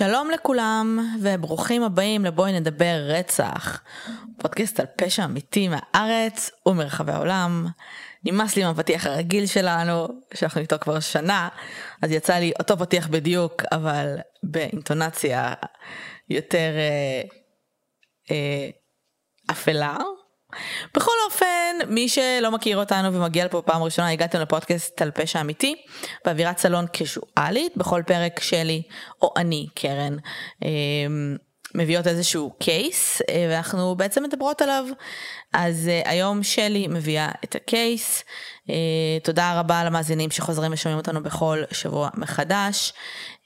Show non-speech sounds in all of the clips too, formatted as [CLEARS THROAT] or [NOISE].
שלום לכולם וברוכים הבאים לבואי נדבר רצח, פודקאסט על פשע אמיתי מהארץ ומרחבי העולם. נמאס לי מהפתיח הרגיל שלנו שאנחנו איתו כבר שנה אז יצא לי אותו פתיח בדיוק אבל באינטונציה יותר אה, אה, אפלה. בכל אופן מי שלא מכיר אותנו ומגיע לפה פעם ראשונה הגעתם לפודקאסט על פשע אמיתי באווירת סלון קשואלית בכל פרק שלי או אני קרן. אה, מביאות איזשהו קייס אה, ואנחנו בעצם מדברות עליו. אז uh, היום שלי מביאה את הקייס. Uh, תודה רבה למאזינים שחוזרים ושומעים אותנו בכל שבוע מחדש.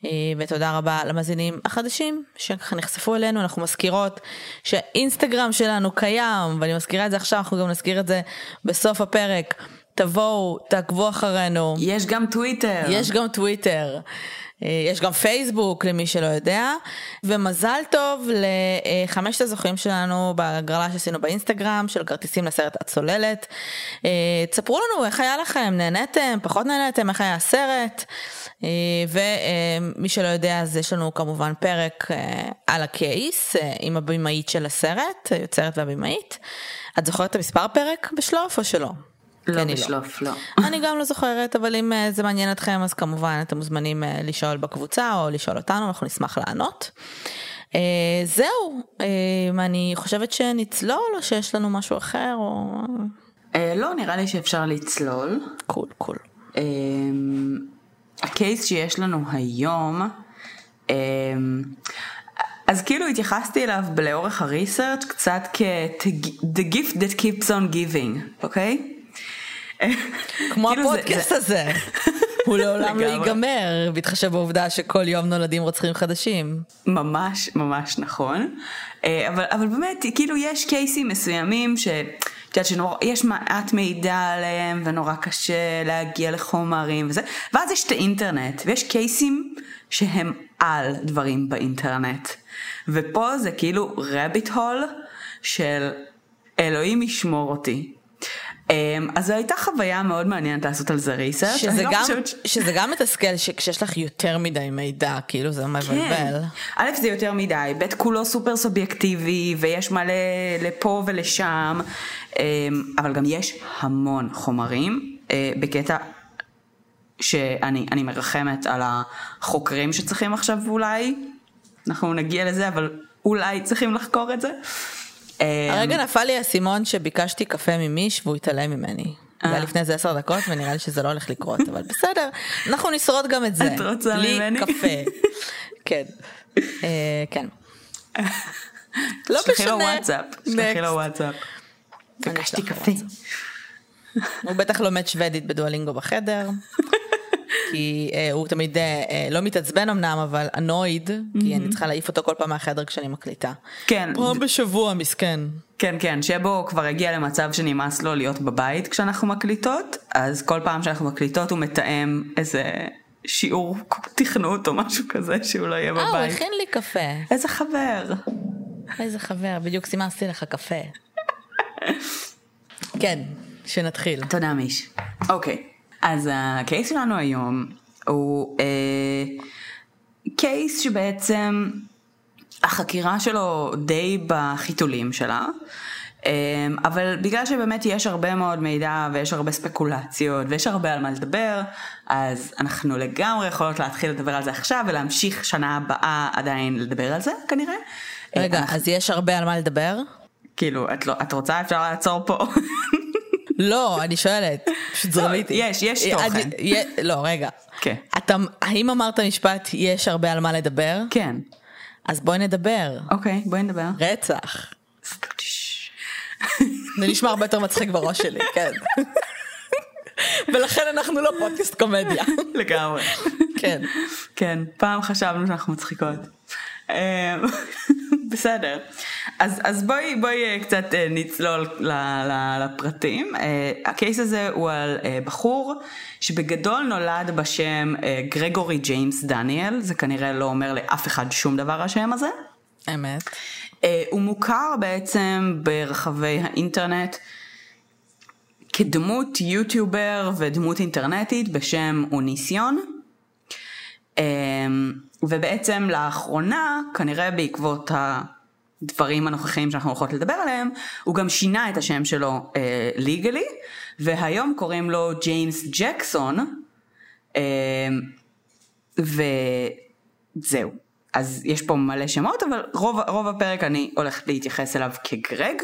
Uh, ותודה רבה למאזינים החדשים שככה נחשפו אלינו. אנחנו מזכירות שהאינסטגרם שלנו קיים ואני מזכירה את זה עכשיו, אנחנו גם נזכיר את זה בסוף הפרק. תבואו, תעקבו אחרינו. יש גם טוויטר. יש גם טוויטר. אה, יש גם פייסבוק למי שלא יודע, ומזל טוב לחמשת הזוכים שלנו בהגרלה שעשינו באינסטגרם של כרטיסים לסרט הצוללת. אה, תספרו לנו איך היה לכם, נהניתם, פחות נהניתם, איך היה הסרט, אה, ומי שלא יודע אז יש לנו כמובן פרק על הקייס עם הבמאית של הסרט, היוצרת והבמאית. את זוכרת את המספר פרק בשלוף או שלא? לא כן, בשלוף, לא. לא. [LAUGHS] אני גם לא זוכרת, אבל אם אה, זה מעניין אתכם, אז כמובן אתם מוזמנים אה, לשאול בקבוצה או לשאול אותנו, אנחנו נשמח לענות. אה, זהו, אני חושבת שנצלול או שיש לנו משהו אחר או... לא, נראה לי שאפשר לצלול. cool, cool. ה case שיש לנו היום, אז כאילו התייחסתי אליו לאורך הריסרצ' קצת כ-the gift that keeps on giving, אוקיי? Okay? כמו כאילו הפודקאסט הזה. הוא לעולם לא ייגמר, בהתחשב בעובדה שכל יום נולדים רוצחים חדשים. ממש ממש נכון. אה, אבל, אבל באמת, כאילו יש קייסים מסוימים ש... את יודעת שיש מעט מידע עליהם ונורא קשה להגיע לחומרים וזה, ואז יש את האינטרנט ויש קייסים שהם על דברים באינטרנט. ופה זה כאילו רביט הול של אלוהים ישמור אותי. אמ, אז זו הייתה חוויה מאוד מעניינת לעשות על זה ריסרצ'. שזה, לא גם, ש... שזה גם מתסכל שכשיש לך יותר מדי מידע, כאילו זה מבלבל. כן. א' זה יותר מדי, ב' כולו סופר סובייקטיבי ויש מלא לפה ולשם, אמ, אבל גם יש המון חומרים אה, בקטע שאני מרחמת על החוקרים שצריכים עכשיו אולי, אנחנו נגיע לזה, אבל אולי צריכים לחקור את זה. הרגע נפל לי האסימון שביקשתי קפה ממיש והוא התעלם ממני. זה היה אה. לפני איזה עשר דקות ונראה לי שזה לא הולך לקרות אבל בסדר אנחנו נשרוד גם את זה. את רוצה ממני? בלי קפה. כן. אה, כן. [LAUGHS] לא משנה. שלחי לו וואטסאפ. שלחי לו וואטסאפ. ביקשתי קפה. הוא בטח לומד שוודית בדואלינגו בחדר. [LAUGHS] כי uh, הוא תמיד uh, לא מתעצבן אמנם אבל אנויד mm-hmm. כי אני צריכה להעיף אותו כל פעם מהחדר כשאני מקליטה. כן. פעם בשבוע מסכן. כן כן שבו כבר הגיע למצב שנמאס לו להיות בבית כשאנחנו מקליטות אז כל פעם שאנחנו מקליטות הוא מתאם איזה שיעור תכנות או משהו כזה שהוא לא יהיה בבית. אה הוא הכין לי קפה. איזה חבר. איזה חבר בדיוק סימסתי לך קפה. כן שנתחיל. תודה מיש. אוקיי. אז הקייס שלנו היום הוא אה, קייס שבעצם החקירה שלו די בחיתולים שלה. אה, אבל בגלל שבאמת יש הרבה מאוד מידע ויש הרבה ספקולציות ויש הרבה על מה לדבר, אז אנחנו לגמרי יכולות להתחיל לדבר על זה עכשיו ולהמשיך שנה הבאה עדיין לדבר על זה כנראה. רגע, אנחנו... אז יש הרבה על מה לדבר? כאילו, את, לא, את רוצה אפשר לעצור פה. [LAUGHS] לא, אני שואלת, פשוט זרמיתי. יש, יש תוכן. לא, רגע. כן. האם אמרת משפט, יש הרבה על מה לדבר? כן. אז בואי נדבר. אוקיי, בואי נדבר. רצח. זה נשמע הרבה יותר מצחיק בראש שלי, כן. ולכן אנחנו לא פודקאסט קומדיה. לגמרי. כן. כן, פעם חשבנו שאנחנו מצחיקות. בסדר. אז, אז בואי, בואי אה, קצת אה, נצלול לפרטים. אה, הקייס הזה הוא על בחור שבגדול נולד בשם גרגורי ג'יימס דניאל, זה כנראה לא אומר לאף אחד שום דבר השם הזה. אמת. הוא מוכר בעצם ברחבי האינטרנט כדמות יוטיובר ודמות אינטרנטית בשם אוניסיון. ובעצם לאחרונה, כנראה בעקבות הדברים הנוכחיים שאנחנו הולכות לדבר עליהם, הוא גם שינה את השם שלו ליגלי, uh, והיום קוראים לו ג'יימס ג'קסון, uh, וזהו. אז יש פה מלא שמות, אבל רוב, רוב הפרק אני הולכת להתייחס אליו כגרג.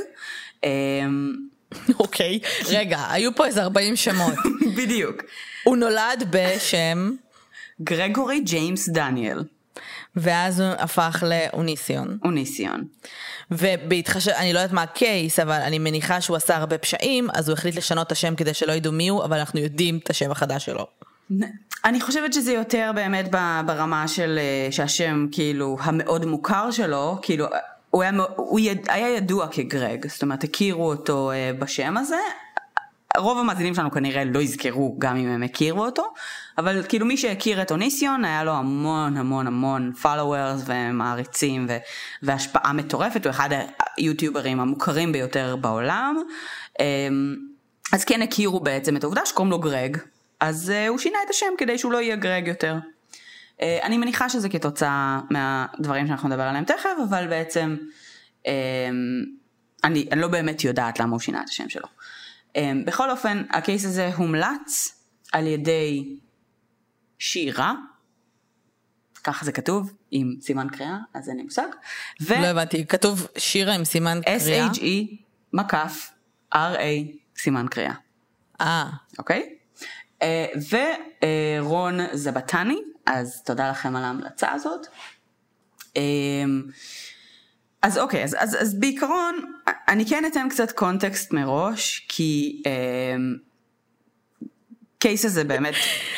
אוקיי, okay. רגע, היו פה איזה 40 שמות. [LAUGHS] בדיוק. הוא נולד בשם... גרגורי ג'יימס דניאל. ואז הוא הפך לאוניסיון. אוניסיון. ובהתחשב, אני לא יודעת מה הקייס, אבל אני מניחה שהוא עשה הרבה פשעים, אז הוא החליט לשנות את השם כדי שלא ידעו מי הוא, אבל אנחנו יודעים את השם החדש שלו. אני חושבת שזה יותר באמת ברמה של אה, שהשם כאילו המאוד מוכר שלו, כאילו הוא היה, הוא יד, היה ידוע כגרג, זאת אומרת הכירו אותו אה, בשם הזה, רוב המאזינים שלנו כנראה לא יזכרו גם אם הם הכירו אותו, אבל כאילו מי שהכיר את אוניסיון היה לו המון המון המון followers ומעריצים ו- והשפעה מטורפת, הוא אחד היוטיוברים המוכרים ביותר בעולם, אמ, אז כן הכירו בעצם את העובדה שקוראים לו גרג, אז uh, הוא שינה את השם כדי שהוא לא יהיה גרג יותר. Uh, אני מניחה שזה כתוצאה מהדברים שאנחנו נדבר עליהם תכף, אבל בעצם um, אני, אני לא באמת יודעת למה הוא שינה את השם שלו. Um, בכל אופן, הקייס הזה הומלץ על ידי שירה, ככה זה כתוב, עם סימן קריאה, אז אין לי מושג. ו... לא הבנתי, כתוב שירה עם סימן קריאה? S-H-E, מקף, R-A, סימן קריאה. אה. אוקיי? אה, ורון זבטני, אז תודה לכם על ההמלצה הזאת. אז אוקיי, אז, אז, אז בעיקרון, אני כן אתן קצת קונטקסט מראש, כי קייס הזה באמת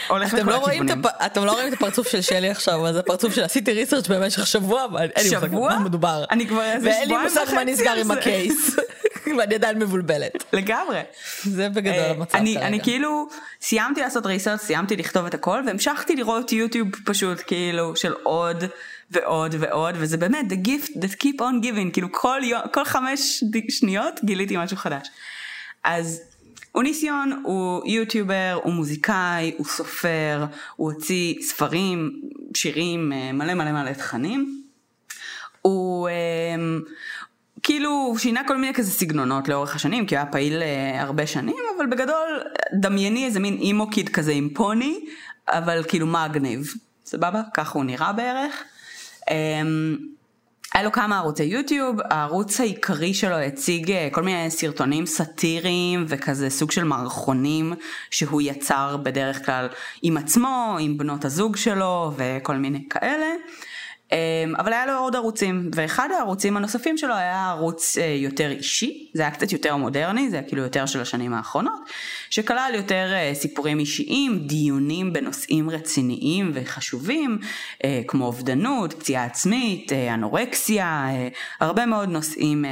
הולך לכל לא הכיוונים. אתם לא רואים את הפרצוף של שלי עכשיו, זה הפרצוף של עשיתי ריסרצ' במשך שבוע, אבל אין לי מושג מה מדובר. אני כבר איזה שבועיים וחצי ואין לי מושג מה נסגר עם הקייס. [LAUGHS] ואני עדיין מבולבלת. לגמרי. זה בגדול אה, המצב כרגע. אני כאילו סיימתי לעשות ריסרצ', סיימתי לכתוב את הכל, והמשכתי לראות יוטיוב פשוט כאילו של עוד ועוד ועוד, וזה באמת the gift that keep on giving, כאילו כל, יום, כל חמש שניות גיליתי משהו חדש. אז אוניסיון הוא יוטיובר, הוא מוזיקאי, הוא סופר, הוא הוציא ספרים, שירים, אה, מלא מלא מלא תכנים. הוא אה, כאילו הוא שינה כל מיני כזה סגנונות לאורך השנים, כי הוא היה פעיל אה, הרבה שנים, אבל בגדול דמייני איזה מין אימו קיד כזה עם פוני, אבל כאילו מגניב, סבבה? ככה הוא נראה בערך. היה לו כמה ערוצי יוטיוב, הערוץ העיקרי שלו הציג אה, כל מיני סרטונים סאטיריים וכזה סוג של מערכונים שהוא יצר בדרך כלל עם עצמו, עם בנות הזוג שלו וכל מיני כאלה. אמ, אבל היה לו עוד ערוצים, ואחד הערוצים הנוספים שלו היה ערוץ אה, יותר אישי, זה היה קצת יותר מודרני, זה היה כאילו יותר של השנים האחרונות, שכלל יותר אה, סיפורים אישיים, דיונים בנושאים רציניים וחשובים, אה, כמו אובדנות, פציעה עצמית, אנורקסיה, הרבה מאוד נושאים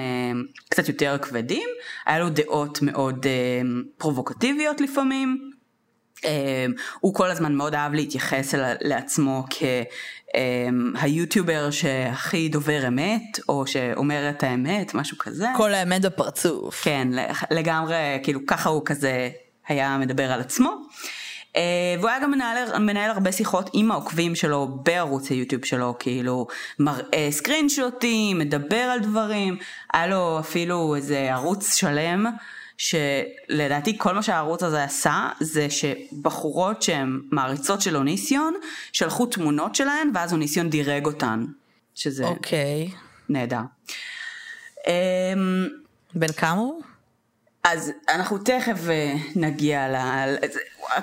קצת יותר כבדים, היה לו דעות מאוד פרובוקטיביות לפעמים. הוא כל הזמן מאוד אהב להתייחס לעצמו כ... um, היוטיובר שהכי דובר אמת, או שאומר את האמת, משהו כזה. כל האמת בפרצוף. כן, לגמרי, כאילו ככה הוא כזה היה מדבר על עצמו. Uh, והוא היה גם מנהל, מנהל הרבה שיחות עם העוקבים שלו בערוץ היוטיוב שלו, כאילו מראה סקרינשוטים, מדבר על דברים, היה לו אפילו איזה ערוץ שלם שלדעתי כל מה שהערוץ הזה עשה זה שבחורות שהן מעריצות של אוניסיון שלחו תמונות שלהן ואז אוניסיון דירג אותן. שזה אוקיי. נהדר. אמ, בן כמה הוא? אז אנחנו תכף אה, נגיע ל...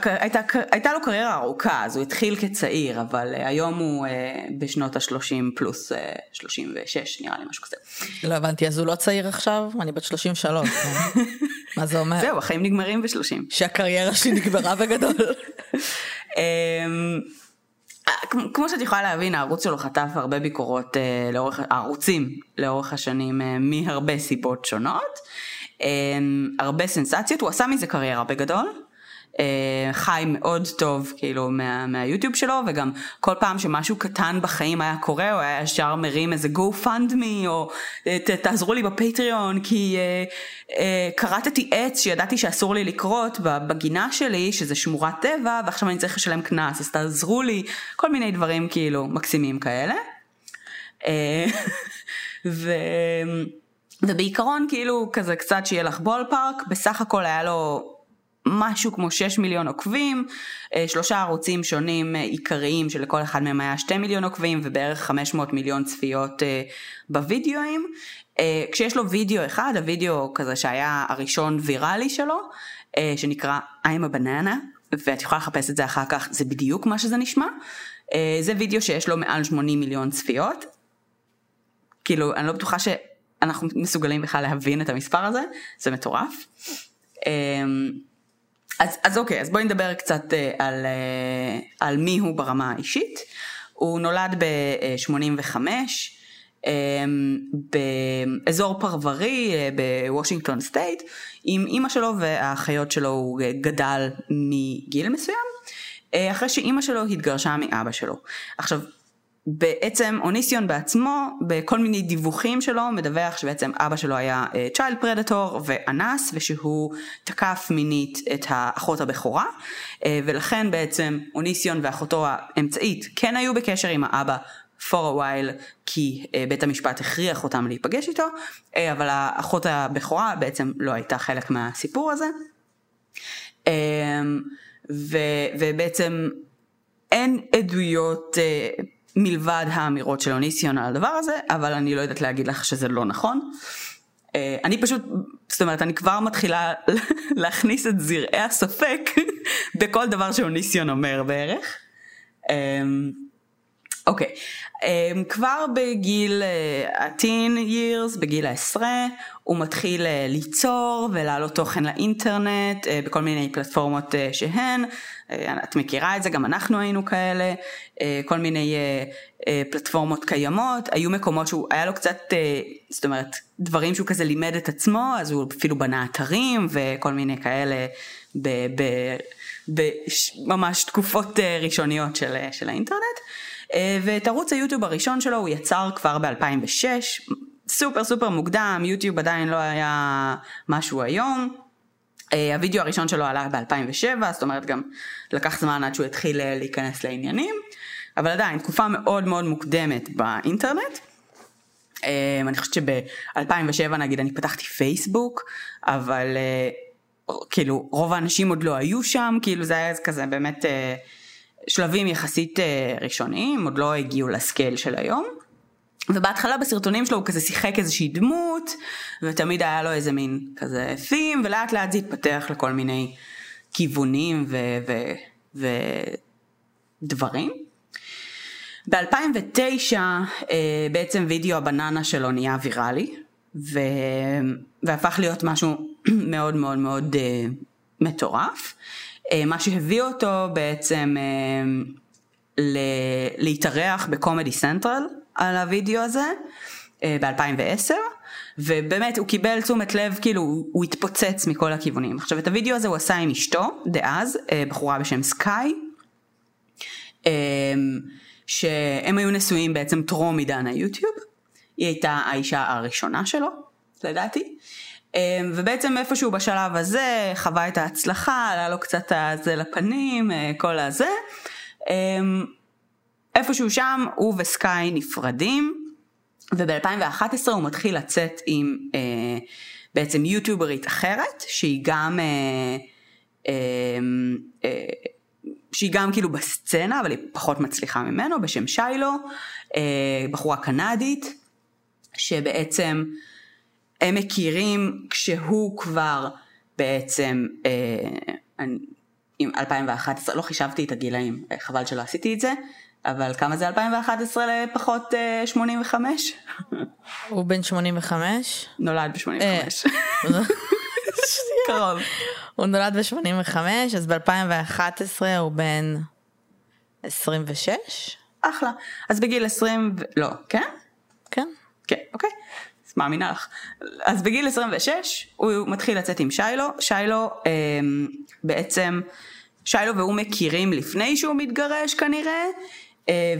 הייתה, הייתה לו קריירה ארוכה, אז הוא התחיל כצעיר, אבל אה, היום הוא אה, בשנות ה-30 פלוס 36, נראה לי משהו כזה. לא הבנתי, אז הוא לא צעיר עכשיו? אני בת 33. [LAUGHS] מה זה אומר? זהו, החיים נגמרים ב-30. שהקריירה שלי נגמרה בגדול. [LAUGHS] אמ, כמו שאת יכולה להבין, הערוץ שלו חטף הרבה ביקורות לאורך, הערוצים לאורך השנים מהרבה סיבות שונות. אמ, הרבה סנסציות, הוא עשה מזה קריירה בגדול. אה, חי מאוד טוב כאילו מה, מהיוטיוב שלו וגם כל פעם שמשהו קטן בחיים היה קורה הוא היה ישר מרים איזה go fund me או אה, תעזרו לי בפטריון כי אה, אה, כרתתי עץ שידעתי שאסור לי לקרות בגינה שלי שזה שמורת טבע ועכשיו אני צריך לשלם קנס אז תעזרו לי כל מיני דברים כאילו מקסימים כאלה. אה, [LAUGHS] ו... ובעיקרון כאילו כזה קצת שיהיה לך בול פארק בסך הכל היה לו משהו כמו 6 מיליון עוקבים, אה, שלושה ערוצים שונים אה, עיקריים שלכל אחד מהם היה 2 מיליון עוקבים ובערך 500 מיליון צפיות אה, בווידאוים. כשיש לו וידאו אחד, הוידאו כזה שהיה הראשון ויראלי שלו, שנקרא I'm a banana, ואת יכולה לחפש את זה אחר כך, זה בדיוק מה שזה נשמע. זה וידאו שיש לו מעל 80 מיליון צפיות. כאילו, אני לא בטוחה שאנחנו מסוגלים בכלל להבין את המספר הזה, זה מטורף. אז, אז אוקיי, אז בואי נדבר קצת אה, על, אה, על מי הוא ברמה האישית. הוא נולד ב-85 אה, באזור פרברי בוושינגטון State, עם אימא שלו והאחיות שלו הוא גדל מגיל מסוים, אחרי שאימא שלו התגרשה מאבא שלו. עכשיו, בעצם אוניסיון בעצמו בכל מיני דיווחים שלו מדווח שבעצם אבא שלו היה child uh, predator ואנס ושהוא תקף מינית את האחות הבכורה uh, ולכן בעצם אוניסיון ואחותו האמצעית כן היו בקשר עם האבא for a while כי uh, בית המשפט הכריח אותם להיפגש איתו אבל האחות הבכורה בעצם לא הייתה חלק מהסיפור הזה. ו, ובעצם אין עדויות מלבד האמירות של אוניסיון על הדבר הזה, אבל אני לא יודעת להגיד לך שזה לא נכון. אה, אני פשוט, זאת אומרת, אני כבר מתחילה [LAUGHS] להכניס את זרעי הספק [LAUGHS] בכל דבר שאוניסיון אומר בערך. אמ, אוקיי, um, כבר בגיל ה-teen uh, years, בגיל העשרה, הוא מתחיל uh, ליצור ולהעלות תוכן לאינטרנט uh, בכל מיני פלטפורמות uh, שהן, uh, את מכירה את זה, גם אנחנו היינו כאלה, uh, כל מיני uh, פלטפורמות קיימות, היו מקומות שהוא, היה לו קצת, זאת אומרת, דברים שהוא כזה לימד את עצמו, אז הוא אפילו בנה אתרים וכל מיני כאלה בממש תקופות uh, ראשוניות של, של האינטרנט. אה, ואת ערוץ היוטיוב הראשון שלו הוא יצר כבר ב-2006, סופר סופר מוקדם, יוטיוב עדיין לא היה משהו היום. אה, הווידאו הראשון שלו עלה ב-2007, זאת אומרת גם לקח זמן עד שהוא התחיל אה, להיכנס לעניינים, אבל עדיין תקופה מאוד מאוד מוקדמת באינטרנט. אני חושבת שב-2007 נגיד אני פתחתי פייסבוק, אבל כאילו רוב האנשים עוד לא היו שם, כאילו זה היה כזה באמת שלבים יחסית אה, ראשוניים, עוד לא הגיעו לסקייל של היום. ובהתחלה בסרטונים שלו הוא כזה שיחק איזושהי דמות, ותמיד היה לו איזה מין כזה theme, ולאט לאט זה התפתח לכל מיני כיוונים ודברים. ב-2009 אה, בעצם וידאו הבננה שלו נהיה ויראלי. והפך להיות משהו [CLEARS THROAT] מאוד מאוד מאוד אה, מטורף. אה, מה שהביא אותו בעצם אה, להתארח ב Comedy Central על הווידאו הזה אה, ב-2010 ובאמת הוא קיבל תשומת לב כאילו הוא, התפוצץ מכל הכיוונים. עכשיו את הווידאו הזה הוא עשה עם אשתו דאז בחורה בשם סקאי שהם היו נשואים בעצם טרום עידן היוטיוב היא הייתה האישה הראשונה שלו לדעתי ובעצם איפשהו בשלב הזה חווה את ההצלחה, עלה לו קצת זה לפנים, אה, כל הזה. איפשהו שם הוא וסקאי נפרדים, וב-2011 הוא מתחיל לצאת עם אה, בעצם יוטיוברית אחרת, שהיא גם, אה, אמ, שהיא גם כאילו בסצנה, אבל היא פחות מצליחה ממנו, בשם שיילו, בחורה קנדית, שבעצם הם מכירים כשהוא כבר בעצם, אה, עם 2011, לא חישבתי את הגילאים, אה, חבל שלא עשיתי את זה, אבל כמה זה 2011 לפחות אה, 85? הוא בן 85? נולד ב-85. אה. [LAUGHS] קרוב. הוא נולד ב-85, אז ב-2011 הוא בן 26? אחלה. אז בגיל 20, לא, כן? כן. כן, אוקיי. מאמינה לך. אז בגיל 26 הוא מתחיל לצאת עם שיילו, שיילו אה, בעצם, שיילו והוא מכירים לפני שהוא מתגרש כנראה, אה,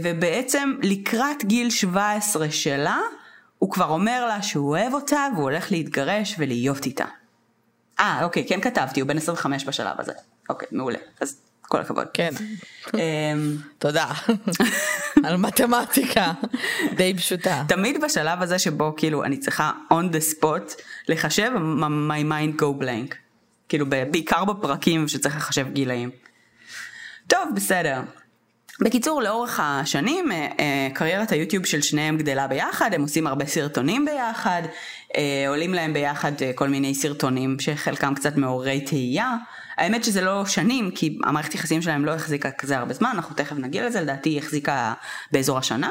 ובעצם לקראת גיל 17 שלה, הוא כבר אומר לה שהוא אוהב אותה והוא הולך להתגרש ולהיות איתה. אה, אוקיי, כן כתבתי, הוא בן 25 בשלב הזה. אוקיי, מעולה. אז כל הכבוד. כן. אמ, תודה. על מתמטיקה די פשוטה. תמיד בשלב הזה שבו כאילו אני צריכה on the spot לחשב, my mind go blank. כאילו בעיקר בפרקים שצריך לחשב גילאים. טוב, בסדר. בקיצור, לאורך השנים, אה, אה, קריירת היוטיוב של שניהם גדלה ביחד, הם עושים הרבה סרטונים ביחד, אה, עולים להם ביחד כל מיני סרטונים שחלקם קצת מעוררי תהייה. האמת שזה לא שנים, כי המערכת יחסים שלהם לא החזיקה כזה הרבה זמן, אנחנו תכף נגיע לזה, לדעתי היא החזיקה באזור השנה.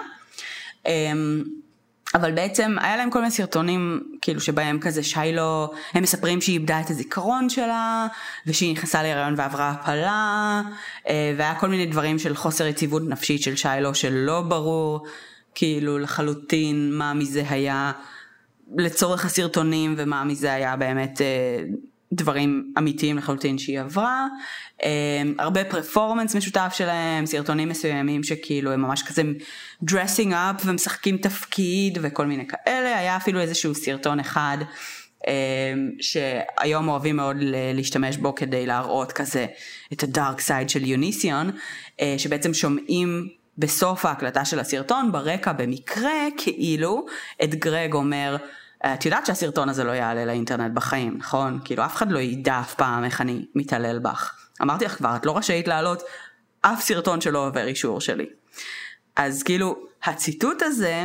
אבל בעצם היה להם כל מיני סרטונים כאילו שבהם כזה שיילו, הם מספרים שהיא איבדה את הזיכרון שלה ושהיא נכנסה להיריון ועברה הפלה אה, והיה כל מיני דברים של חוסר יציבות נפשית של שיילו שלא ברור כאילו לחלוטין מה מזה היה לצורך הסרטונים ומה מזה היה באמת אה, דברים אמיתיים לחלוטין שהיא עברה. אה, הרבה פרפורמנס משותף שלהם, סרטונים מסוימים שכאילו הם ממש כזה dressing up ומשחקים תפקיד וכל מיני כאלה, היה אפילו איזשהו סרטון אחד אה, שהיום אוהבים מאוד להשתמש בו כדי להראות כזה את הדארק סייד של יוניסיון, אה, שבעצם שומעים בסוף ההקלטה של הסרטון ברקע במקרה כאילו את גרג אומר את יודעת שהסרטון הזה לא יעלה לאינטרנט בחיים, נכון? כאילו אף אחד לא ידע אף פעם איך אני מתעלל בך. אמרתי לך כבר, את לא רשאית להעלות אף סרטון שלא עובר אישור שלי. אז כאילו, הציטוט הזה,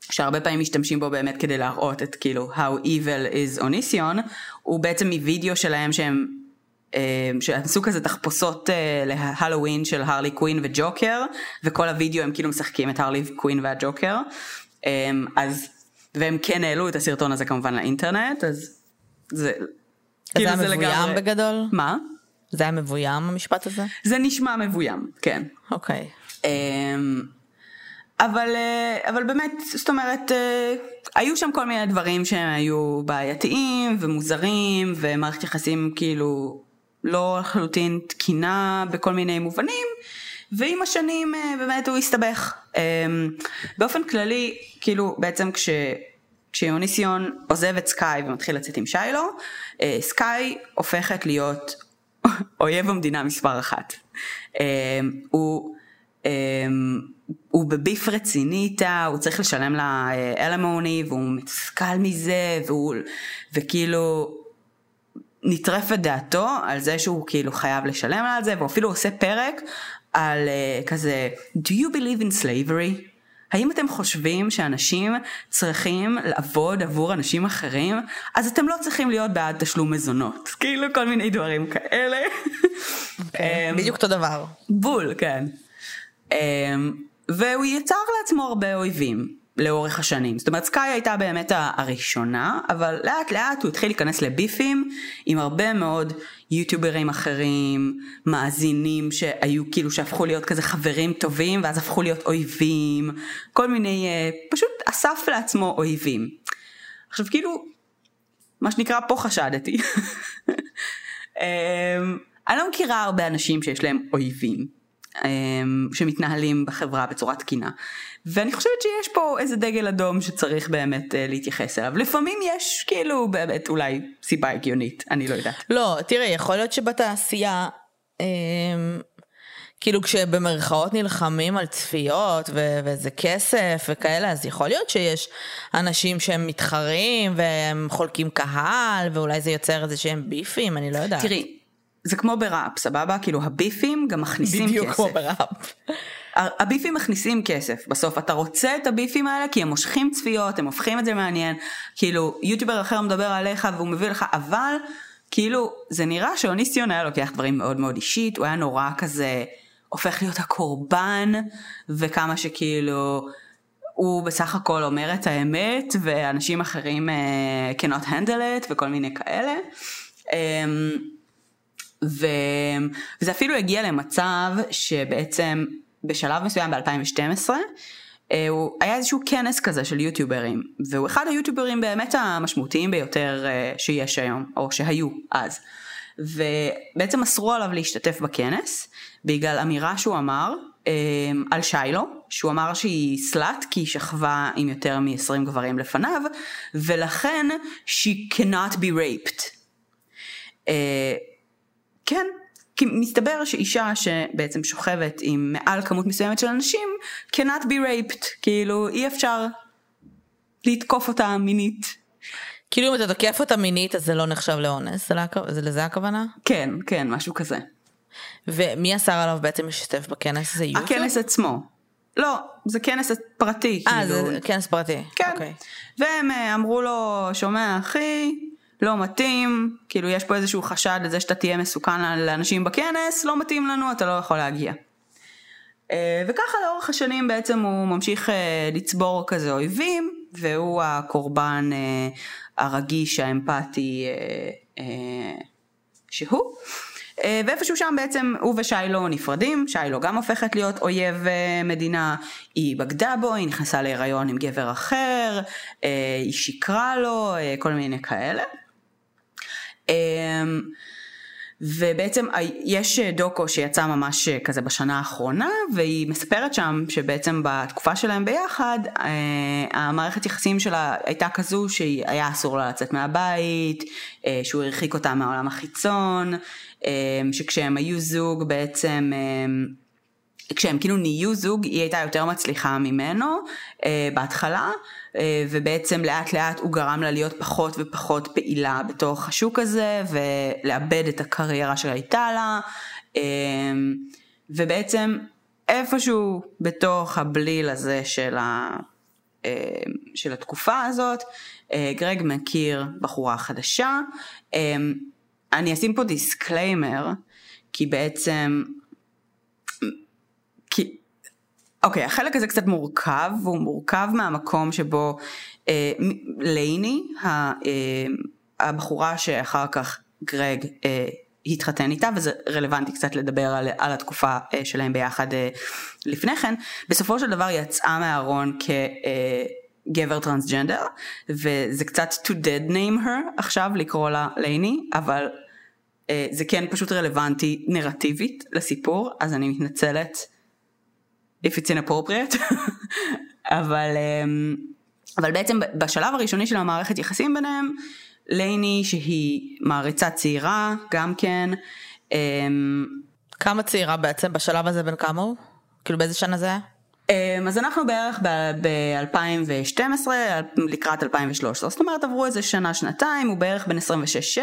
שהרבה פעמים משתמשים בו באמת כדי להראות את כאילו how evil is Onision, הוא בעצם מווידאו שלהם שהם אה, שעשו כזה תחפושות אה, להלואוין של הרלי קווין וג'וקר וכל הווידאו הם כאילו משחקים את הרלי קווין והג'וקר אה, אז והם כן העלו את הסרטון הזה כמובן לאינטרנט אז זה זה כאילו היה מבוים בגדול? מה? זה היה מבוים המשפט הזה? זה נשמע מבוים כן אוקיי. אמ, אבל, אה, אבל באמת, זאת אומרת, אה, היו שם כל מיני דברים שהם היו בעייתיים ומוזרים ומערכת יחסים כאילו לא לחלוטין תקינה בכל מיני מובנים ועם השנים אה, באמת הוא הסתבך. אמ, באופן כללי, כאילו בעצם כש... כשיוניסיון עוזב את סקאי ומתחיל לצאת עם שיילו, סקאי הופכת להיות אויב המדינה מספר אחת. אמ, הוא אמ, הוא בביף רציני איתה, הוא צריך לשלם לה אלמוני והוא מתוסכל מזה והוא, וכאילו נטרפת דעתו על זה שהוא כאילו חייב לשלם על זה והוא אפילו עושה פרק על uh, כזה do you believe in slavery? האם אתם חושבים שאנשים צריכים לעבוד עבור אנשים אחרים? אז אתם לא צריכים להיות בעד תשלום מזונות. כאילו כל מיני דברים כאלה. אמ, בדיוק אותו דבר. בול, כן. Um, והוא יצר לעצמו הרבה אויבים לאורך השנים. זאת אומרת, סקאי הייתה באמת הראשונה, אבל לאט לאט הוא התחיל להיכנס לביפים עם הרבה מאוד יוטיוברים אחרים, מאזינים שהיו כאילו שהפכו להיות כזה חברים טובים ואז הפכו להיות אויבים, כל מיני, uh, פשוט אסף לעצמו אויבים. עכשיו כאילו, מה שנקרא פה חשדתי. um, [LAUGHS] אני לא מכירה הרבה אנשים שיש להם אויבים. אמ, שמתנהלים בחברה בצורה תקינה. ואני חושבת שיש פה איזה דגל אדום שצריך באמת אה, להתייחס אליו. לפעמים יש כאילו באמת אולי סיבה הגיונית, אני לא יודעת. לא, תראה, יכול להיות שבתעשייה, אה, כאילו כשבמרכאות נלחמים על צפיות ו- וזה כסף וכאלה, אז יכול להיות שיש אנשים שהם מתחרים והם חולקים קהל, ואולי זה יוצר איזה שהם ביפים, אני לא יודעת. תראי, זה כמו בראפ, סבבה? כאילו הביפים גם מכניסים בדיוק כסף. כמו בראפ. הביפים מכניסים כסף, בסוף אתה רוצה את הביפים האלה כי הם מושכים צפיות, הם הופכים את זה מעניין, כאילו יוטיובר אחר מדבר עליך והוא מביא לך, אבל כאילו זה נראה שאוניסטיון היה לוקח דברים מאוד מאוד אישית, הוא היה נורא כזה הופך להיות הקורבן, וכמה שכאילו הוא בסך הכל אומר את האמת ואנשים אחרים uh, cannot handle it וכל מיני כאלה. Um, וזה אפילו הגיע למצב שבעצם בשלב מסוים ב-2012 אה, הוא היה איזשהו כנס כזה של יוטיוברים, והוא אחד היוטיוברים באמת המשמעותיים ביותר אה, שיש היום, או שהיו אז. ובעצם אסרו עליו להשתתף בכנס, בגלל אמירה שהוא אמר אה, על שיילו, שהוא אמר שהיא סלאט כי היא שכבה עם יותר מ-20 גברים לפניו, ולכן she cannot be raped. כן, כי מסתבר שאישה שבעצם שוכבת עם מעל כמות מסוימת של אנשים cannot be raped, כאילו אי אפשר לתקוף אותה מינית. כאילו אם אתה תוקף אותה מינית אז זה לא נחשב לאונס, זה. זה לזה הכוונה? כן, כן, משהו כזה. ומי אסר עליו בעצם להשתתף בכנס? זה יוטיוב? הכנס עצמו. לא, זה כנס פרטי. אה, כאילו. זה כנס פרטי. כן. Okay. אוקיי. והם אה, אמרו לו, שומע אחי, לא מתאים, כאילו יש פה איזשהו חשד לזה שאתה תהיה מסוכן לאנשים בכנס, לא מתאים לנו, אתה לא יכול להגיע. אה, וככה לאורך השנים בעצם הוא ממשיך אה, לצבור כזה אויבים, והוא הקורבן אה, הרגיש האמפתי שהוא. ואיפשהו שם בעצם הוא ושיילו נפרדים, שיילו גם הופכת להיות אויב מדינה, היא בגדה בו, היא נכנסה להיריון עם גבר אחר, היא שיקרה לו, כל מיני כאלה. אמ, ובעצם יש דוקו שיצא ממש כזה בשנה האחרונה והיא מספרת שם שבעצם בתקופה שלהם ביחד אה, המערכת יחסים שלה הייתה כזו שהיה אסור לה לצאת מהבית, אה, שהוא הרחיק אותה מהעולם החיצון, אה, שכשהם היו זוג בעצם כשהם כאילו נהיו זוג היא הייתה יותר מצליחה ממנו בהתחלה אה, ובעצם לאט לאט הוא גרם לה להיות פחות ופחות פעילה בתוך השוק הזה ולאבד את הקריירה שהייתה לה אה, ובעצם איפשהו בתוך הבליל הזה של, ה, אה, של התקופה הזאת גרג מכיר בחורה חדשה. אני אשים פה disclaimer כי בעצם כי אוקיי, okay, החלק הזה קצת מורכב, והוא מורכב מהמקום שבו אה, לייני, ה, אה, הבחורה שאחר כך גרג אה, התחתן איתה, וזה רלוונטי קצת לדבר על, על התקופה אה, שלהם ביחד אה, לפני כן, בסופו של דבר יצאה מהארון כגבר אה, טרנסג'נדר, וזה קצת to dead name her עכשיו לקרוא לה לייני, אבל אה, זה כן פשוט רלוונטי נרטיבית לסיפור, אז אני מתנצלת. If it's inappropriate, [LAUGHS] אבל, אמ, אבל בעצם בשלב הראשוני של המערכת יחסים ביניהם, לייני שהיא מעריצה צעירה גם כן. אמ, כמה צעירה בעצם בשלב הזה בין כמה הוא? כאילו באיזה שנה זה היה? אמ, אז אנחנו בערך ב-2012 לקראת 2013, זאת אומרת עברו איזה שנה שנתיים, הוא בערך בן 26-7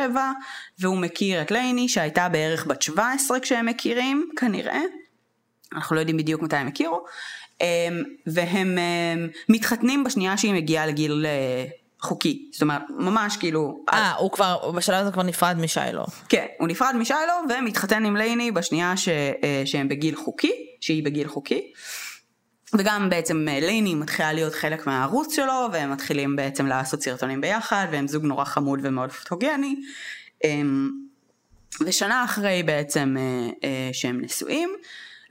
והוא מכיר את לייני שהייתה בערך בת 17 כשהם מכירים כנראה. אנחנו לא יודעים בדיוק מתי הם הכירו, אמ, והם אמ, מתחתנים בשנייה שהיא מגיעה לגיל אה, חוקי, זאת אומרת ממש כאילו... אה, הוא כבר, בשלב הזה כבר נפרד משיילו. כן, הוא נפרד משיילו ומתחתן עם לייני בשנייה ש, אה, שהם בגיל חוקי, שהיא בגיל חוקי. וגם בעצם אה, לייני מתחילה להיות חלק מהערוץ שלו והם מתחילים בעצם לעשות סרטונים ביחד והם זוג נורא חמוד ומאוד פוטוגני. אמ, ושנה אחרי בעצם שהם נשואים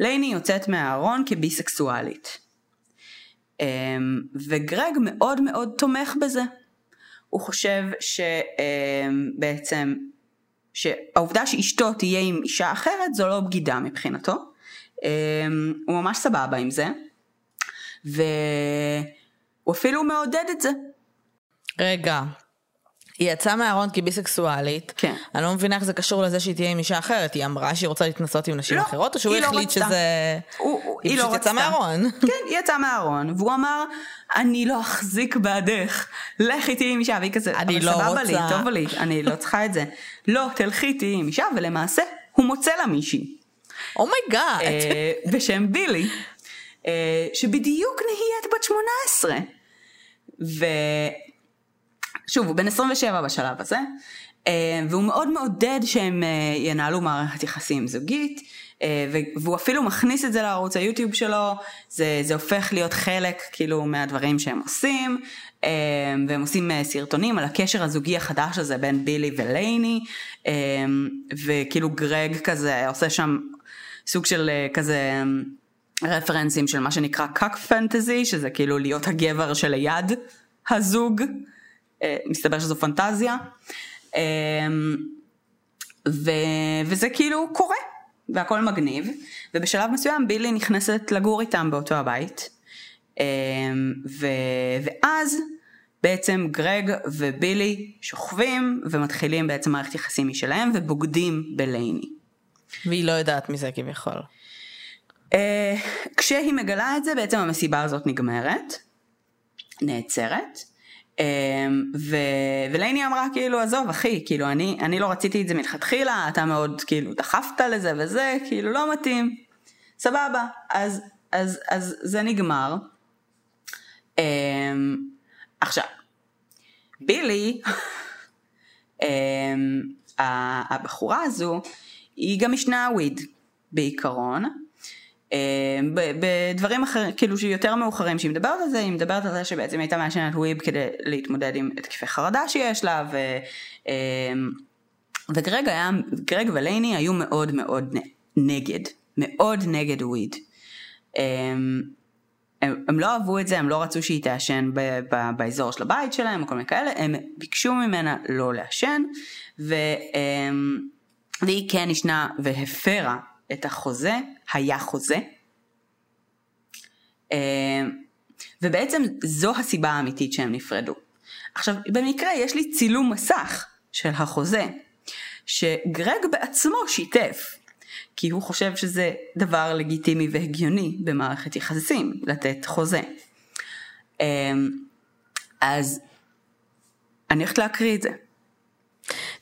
לייני יוצאת מהארון כביסקסואלית. אמ, וגרג מאוד מאוד תומך בזה. הוא חושב שבעצם שהעובדה שאשתו תהיה עם אישה אחרת זו לא בגידה מבחינתו. אמ, הוא ממש סבבה עם זה. והוא אפילו מעודד את זה. רגע, היא יצאה מהארון כביסקסואלית, כן. אני לא מבינה איך זה קשור לזה שהיא תהיה עם אישה אחרת, היא אמרה שהיא רוצה להתנסות עם נשים לא, אחרות, או שהוא לא החליט לא שזה... הוא, הוא, היא, היא לא יצאה מהארון. [LAUGHS] כן, היא יצאה מהארון, והוא אמר, אני לא אחזיק בעדך, לך איתי עם אישה, והיא כזה, אני לא רוצה. לי, טוב לי, אני לא צריכה את זה. [LAUGHS] לא, תלכי איתי עם אישה, ולמעשה, הוא מוצא לה מישהי. Oh my God. Oh uh, בשם בילי, uh, שבדיוק נהיית בת 18. שוב, הוא בן 27 בשלב הזה, אה, והוא מאוד מעודד שהם אה, ינהלו מערכת יחסים זוגית, אה, והוא אפילו מכניס את זה לערוץ היוטיוב שלו, זה, זה הופך להיות חלק כאילו מהדברים שהם עושים, והם עושים סרטונים על הקשר הזוגי החדש הזה בין בילי ולייני, וכאילו גרג כזה עושה שם סוג של כזה רפרנסים של מה שנקרא קאק פנטזי, שזה כאילו להיות הגבר שליד הזוג, מסתבר שזו פנטזיה, אה, ו, וזה כאילו קורה, והכל מגניב, ובשלב מסוים בילי נכנסת לגור איתם באותו הבית, אה, ו, ואז בעצם גרג ובילי שוכבים ומתחילים בעצם מערכת יחסים משלהם ובוגדים בלייני. והיא לא יודעת מזה כביכול. Uh, כשהיא מגלה את זה בעצם המסיבה הזאת נגמרת, נעצרת, ו... ולייני אמרה כאילו עזוב אחי, כאילו אני, אני לא רציתי את זה מלכתחילה, אתה מאוד כאילו דחפת לזה וזה, כאילו לא מתאים, סבבה, אז, אז, אז זה נגמר. Uh, עכשיו, בילי, [LAUGHS] um, הבחורה הזו, היא גם ישנה וויד בעיקרון. Um, בדברים אחרים, כאילו שיותר מאוחרים שהיא מדברת על זה, היא מדברת על זה שבעצם היא הייתה מעשנת וויב כדי להתמודד עם התקפי חרדה שיש לה, ו, um, וגרג היה, גרג ולייני היו מאוד מאוד נגד, מאוד נגד וויד. Um, הם, הם לא אהבו את זה, הם לא רצו שהיא תעשן ב, ב, באזור של הבית שלהם כל מיני כאלה, הם ביקשו ממנה לא לעשן, והיא כן ישנה והפרה את החוזה, היה חוזה. ובעצם זו הסיבה האמיתית שהם נפרדו. עכשיו, במקרה יש לי צילום מסך של החוזה, שגרג בעצמו שיתף. כי הוא חושב שזה דבר לגיטימי והגיוני במערכת יחסים, לתת חוזה. אמ, אז אני הולכת להקריא את זה.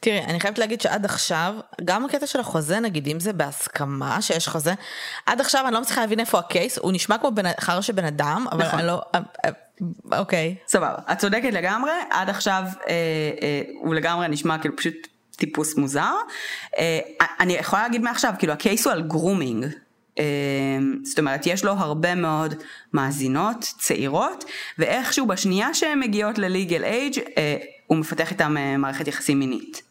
תראי, אני חייבת להגיד שעד עכשיו, גם הקטע של החוזה, נגיד אם זה בהסכמה שיש חוזה, עד עכשיו אני לא מצליחה להבין איפה ה case, הוא נשמע כמו חרא של בן אדם, אבל נכון. אני לא... אה, אה, אוקיי. סבבה, את צודקת לגמרי, עד עכשיו אה, אה, הוא לגמרי נשמע כאילו פשוט טיפוס מוזר. אה, אני יכולה להגיד מעכשיו, כאילו ה case הוא על grooming. אה, זאת אומרת, יש לו הרבה מאוד מאזינות צעירות, ואיכשהו בשנייה שהן מגיעות לליגל אייג' הוא מפתח איתם מערכת יחסים מינית.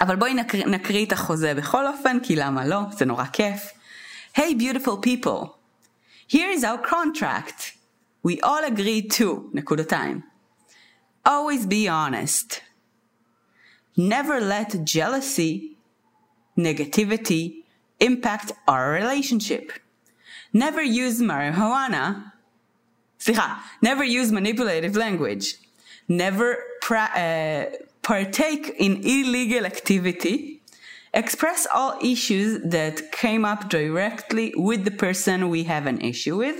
אבל בואי נקריא, נקריא את החוזה בכל אופן, כי למה לא? זה נורא כיף. Hey beautiful people, here is our contract. We all agree to, נקודתיים. Always be honest. Never let jealousy, negativity impact our relationship. Never use marijuana. סליחה, never use manipulative language. Never uh, partake in illegal activity. Express all issues that came up directly with the person we have an issue with.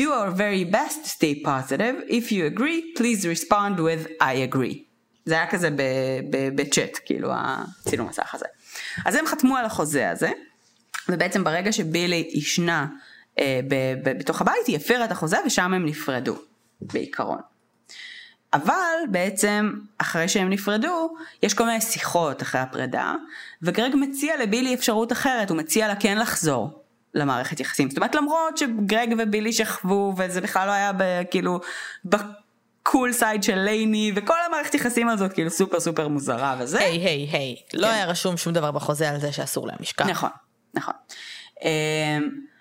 Do our very best to stay positive. If you agree, please respond with I agree. זה היה כזה בצ'אט, כאילו הצילום מסך הזה. אז הם חתמו על החוזה הזה, ובעצם ברגע שבילי ישנה אה, ב- ב- בתוך הבית, היא הפרה את החוזה ושם הם נפרדו, בעיקרון. אבל בעצם אחרי שהם נפרדו, יש כל מיני שיחות אחרי הפרידה, וגרג מציע לבילי אפשרות אחרת, הוא מציע לה כן לחזור למערכת יחסים. זאת אומרת למרות שגרג ובילי שכבו וזה בכלל לא היה ב, כאילו כל side של לייני וכל המערכת יחסים הזאת כאילו סופר סופר מוזרה וזה. היי היי היי, לא כן. היה רשום שום דבר בחוזה על זה שאסור להם משקל. נכון, נכון. אמ,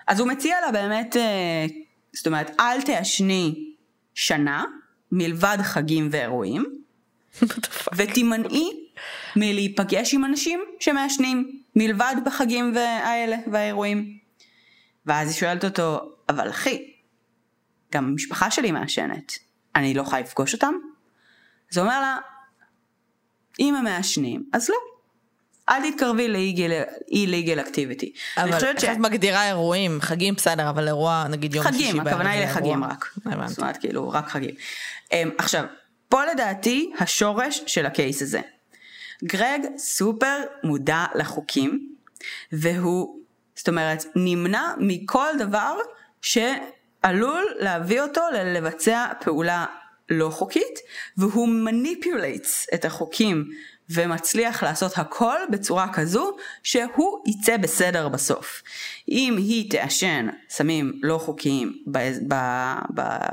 אז הוא מציע לה באמת, אה, זאת אומרת, אל תעשני שנה מלבד חגים ואירועים, [LAUGHS] ותימנעי מלהיפגש עם אנשים שמעשנים מלבד בחגים האלה והאירועים. ואז היא שואלת אותו, אבל אחי, גם המשפחה שלי מעשנת. אני לא יכולה לפגוש אותם? אז הוא אומר לה, אם הם מעשנים, אז לא. אל תתקרבי ל-illegal activity. אבל. את מגדירה אירועים? חגים בסדר, אבל אירוע נגיד יום שישי. חגים, הכוונה היא לחגים רק. הבנתי. זאת אומרת כאילו רק חגים. Um, עכשיו, פה לדעתי השורש של הקייס הזה. גרג סופר מודע לחוקים, והוא, זאת אומרת, נמנע מכל דבר ש... עלול להביא אותו לבצע פעולה לא חוקית, והוא manipulates את החוקים ומצליח לעשות הכל בצורה כזו שהוא יצא בסדר בסוף. אם היא תעשן סמים לא חוקיים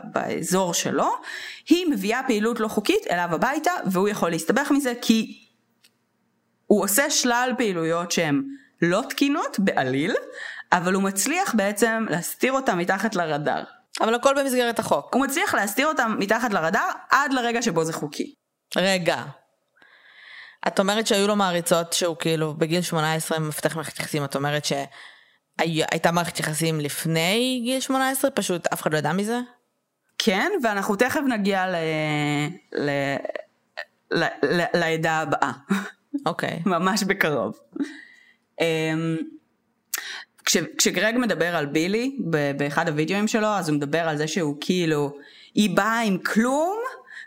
באזור שלו, היא מביאה פעילות לא חוקית אליו הביתה והוא יכול להסתבך מזה כי הוא עושה שלל פעילויות שהן לא תקינות בעליל, אבל הוא מצליח בעצם להסתיר אותם מתחת לרדאר. אבל הכל במסגרת החוק. הוא מצליח להסתיר אותם מתחת לרדאר עד לרגע שבו זה חוקי. רגע. את אומרת שהיו לו מעריצות שהוא כאילו בגיל 18 מפתח מערכת יחסים, את אומרת שהייתה מערכת יחסים לפני גיל 18, פשוט אף אחד לא ידע מזה? כן, ואנחנו תכף נגיע ל... ל... ל... ל... לעדה הבאה. אוקיי. [LAUGHS] ממש בקרוב. אמ, כש, כשגרג מדבר על בילי באחד הוידאוים שלו אז הוא מדבר על זה שהוא כאילו היא באה עם כלום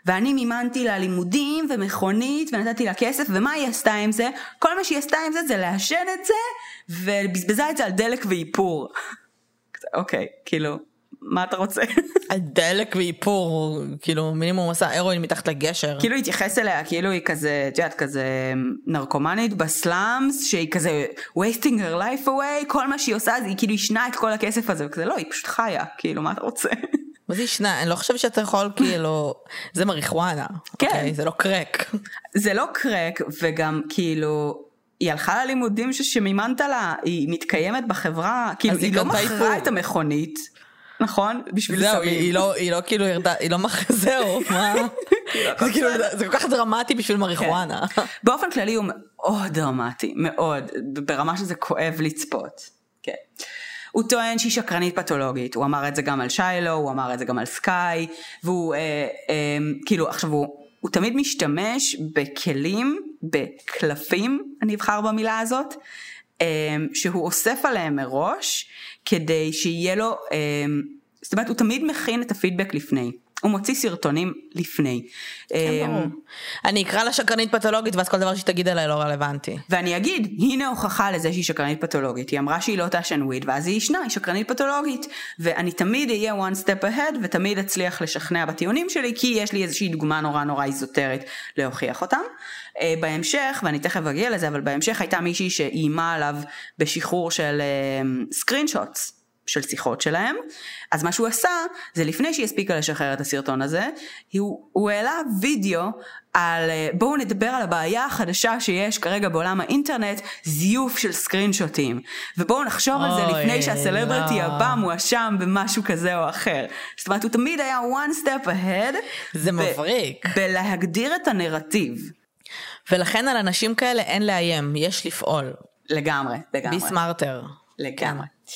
ואני מימנתי לה לימודים ומכונית ונתתי לה כסף ומה היא עשתה עם זה? כל מה שהיא עשתה עם זה זה לעשן את זה ובזבזה את זה על דלק ואיפור. [LAUGHS] אוקיי, כאילו, מה אתה רוצה? [LAUGHS] על דלק ואיפור, כאילו מינימום עשה הרואין מתחת לגשר. כאילו התייחס אליה כאילו היא כזה, את יודעת, כזה נרקומנית בסלאמס, שהיא כזה wasting her life away, כל מה שהיא עושה זה היא כאילו ישנה את כל הכסף הזה, וכזה לא, היא פשוט חיה, כאילו מה אתה רוצה? [LAUGHS] מה זה ישנה? אני לא חושב שאתה יכול כאילו, זה מריחואנה. כן. אוקיי? זה לא קרק. זה לא קרק, וגם כאילו, היא הלכה ללימודים שמימנת לה, היא מתקיימת בחברה, כאילו היא היא לא מכרה. את המכונית, נכון? בשביל זהו, סמים. היא לא, היא לא כאילו ירדה, היא לא מח... [LAUGHS] זהו, [LAUGHS] מה? זה כאילו, זה כל כך דרמטי בשביל מריחואנה. [LAUGHS] באופן כללי הוא מאוד דרמטי, מאוד, ברמה שזה כואב לצפות. כן. הוא טוען שהיא שקרנית פתולוגית, הוא אמר את זה גם על שיילו, הוא אמר את זה גם על סקאי, והוא אה, אה, כאילו עכשיו הוא, הוא תמיד משתמש בכלים, בקלפים, אני אבחר במילה הזאת, אה, שהוא אוסף עליהם מראש, כדי שיהיה לו, אה, זאת אומרת הוא תמיד מכין את הפידבק לפני. הוא מוציא סרטונים לפני. אה, ברור. אני אקרא לה שקרנית פתולוגית ואז כל דבר שתגיד עליי לא רלוונטי. ואני אגיד, הנה הוכחה לזה שהיא שקרנית פתולוגית. היא אמרה שהיא לא תעשן וויד, ואז היא ישנה, היא שקרנית פתולוגית. ואני תמיד אהיה one step ahead, ותמיד אצליח לשכנע בטיעונים שלי, כי יש לי איזושהי דוגמה נורא נורא איזוטרית להוכיח אותם. Uh, בהמשך, ואני תכף אגיע לזה, אבל בהמשך הייתה מישהי שאיימה עליו בשחרור של סקרין uh, שוטס. של שיחות שלהם, אז מה שהוא עשה, זה לפני שהיא הספיקה לשחרר את הסרטון הזה, הוא, הוא העלה וידאו על אה, בואו נדבר על הבעיה החדשה שיש כרגע בעולם האינטרנט, זיוף של סקרינשוטים. ובואו נחשוב על זה לפני שהסלבריטי לא. הבא מואשם במשהו כזה או אחר. זאת אומרת, הוא תמיד היה one step ahead. זה מבריק. בלהגדיר את הנרטיב. ולכן על אנשים כאלה אין לאיים, יש לפעול. לגמרי, לגמרי. בי סמארטר. לגמרי. Uh,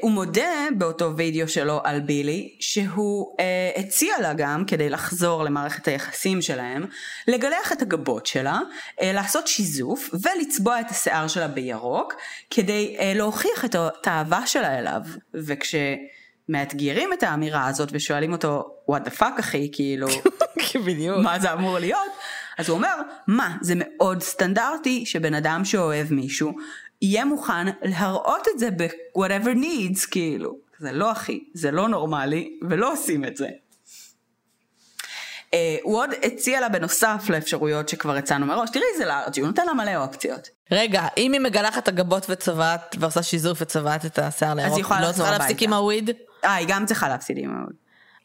הוא מודה באותו וידאו שלו על בילי שהוא uh, הציע לה גם כדי לחזור למערכת היחסים שלהם לגלח את הגבות שלה, uh, לעשות שיזוף ולצבוע את השיער שלה בירוק כדי uh, להוכיח את האהבה שלה אליו. וכשמאתגרים את האמירה הזאת ושואלים אותו what the fuck אחי? כאילו [LAUGHS] בדיוק. מה זה אמור להיות? אז הוא אומר מה זה מאוד סטנדרטי שבן אדם שאוהב מישהו יהיה מוכן להראות את זה ב-whatever needs, כאילו. זה לא אחי, זה לא נורמלי, ולא עושים את זה. Uh, הוא עוד הציע לה בנוסף לאפשרויות שכבר הצענו מראש, תראי איזה לארג'י, הוא נותן לה מלא אופציות. רגע, אם היא מגלחת את הגבות וצובעת, ועושה שיזוף וצובעת את השיער לירוק, היא יכולה לא צריכה להפסיק. עם הוויד? אה, היא גם צריכה להפסיד עם הוויד.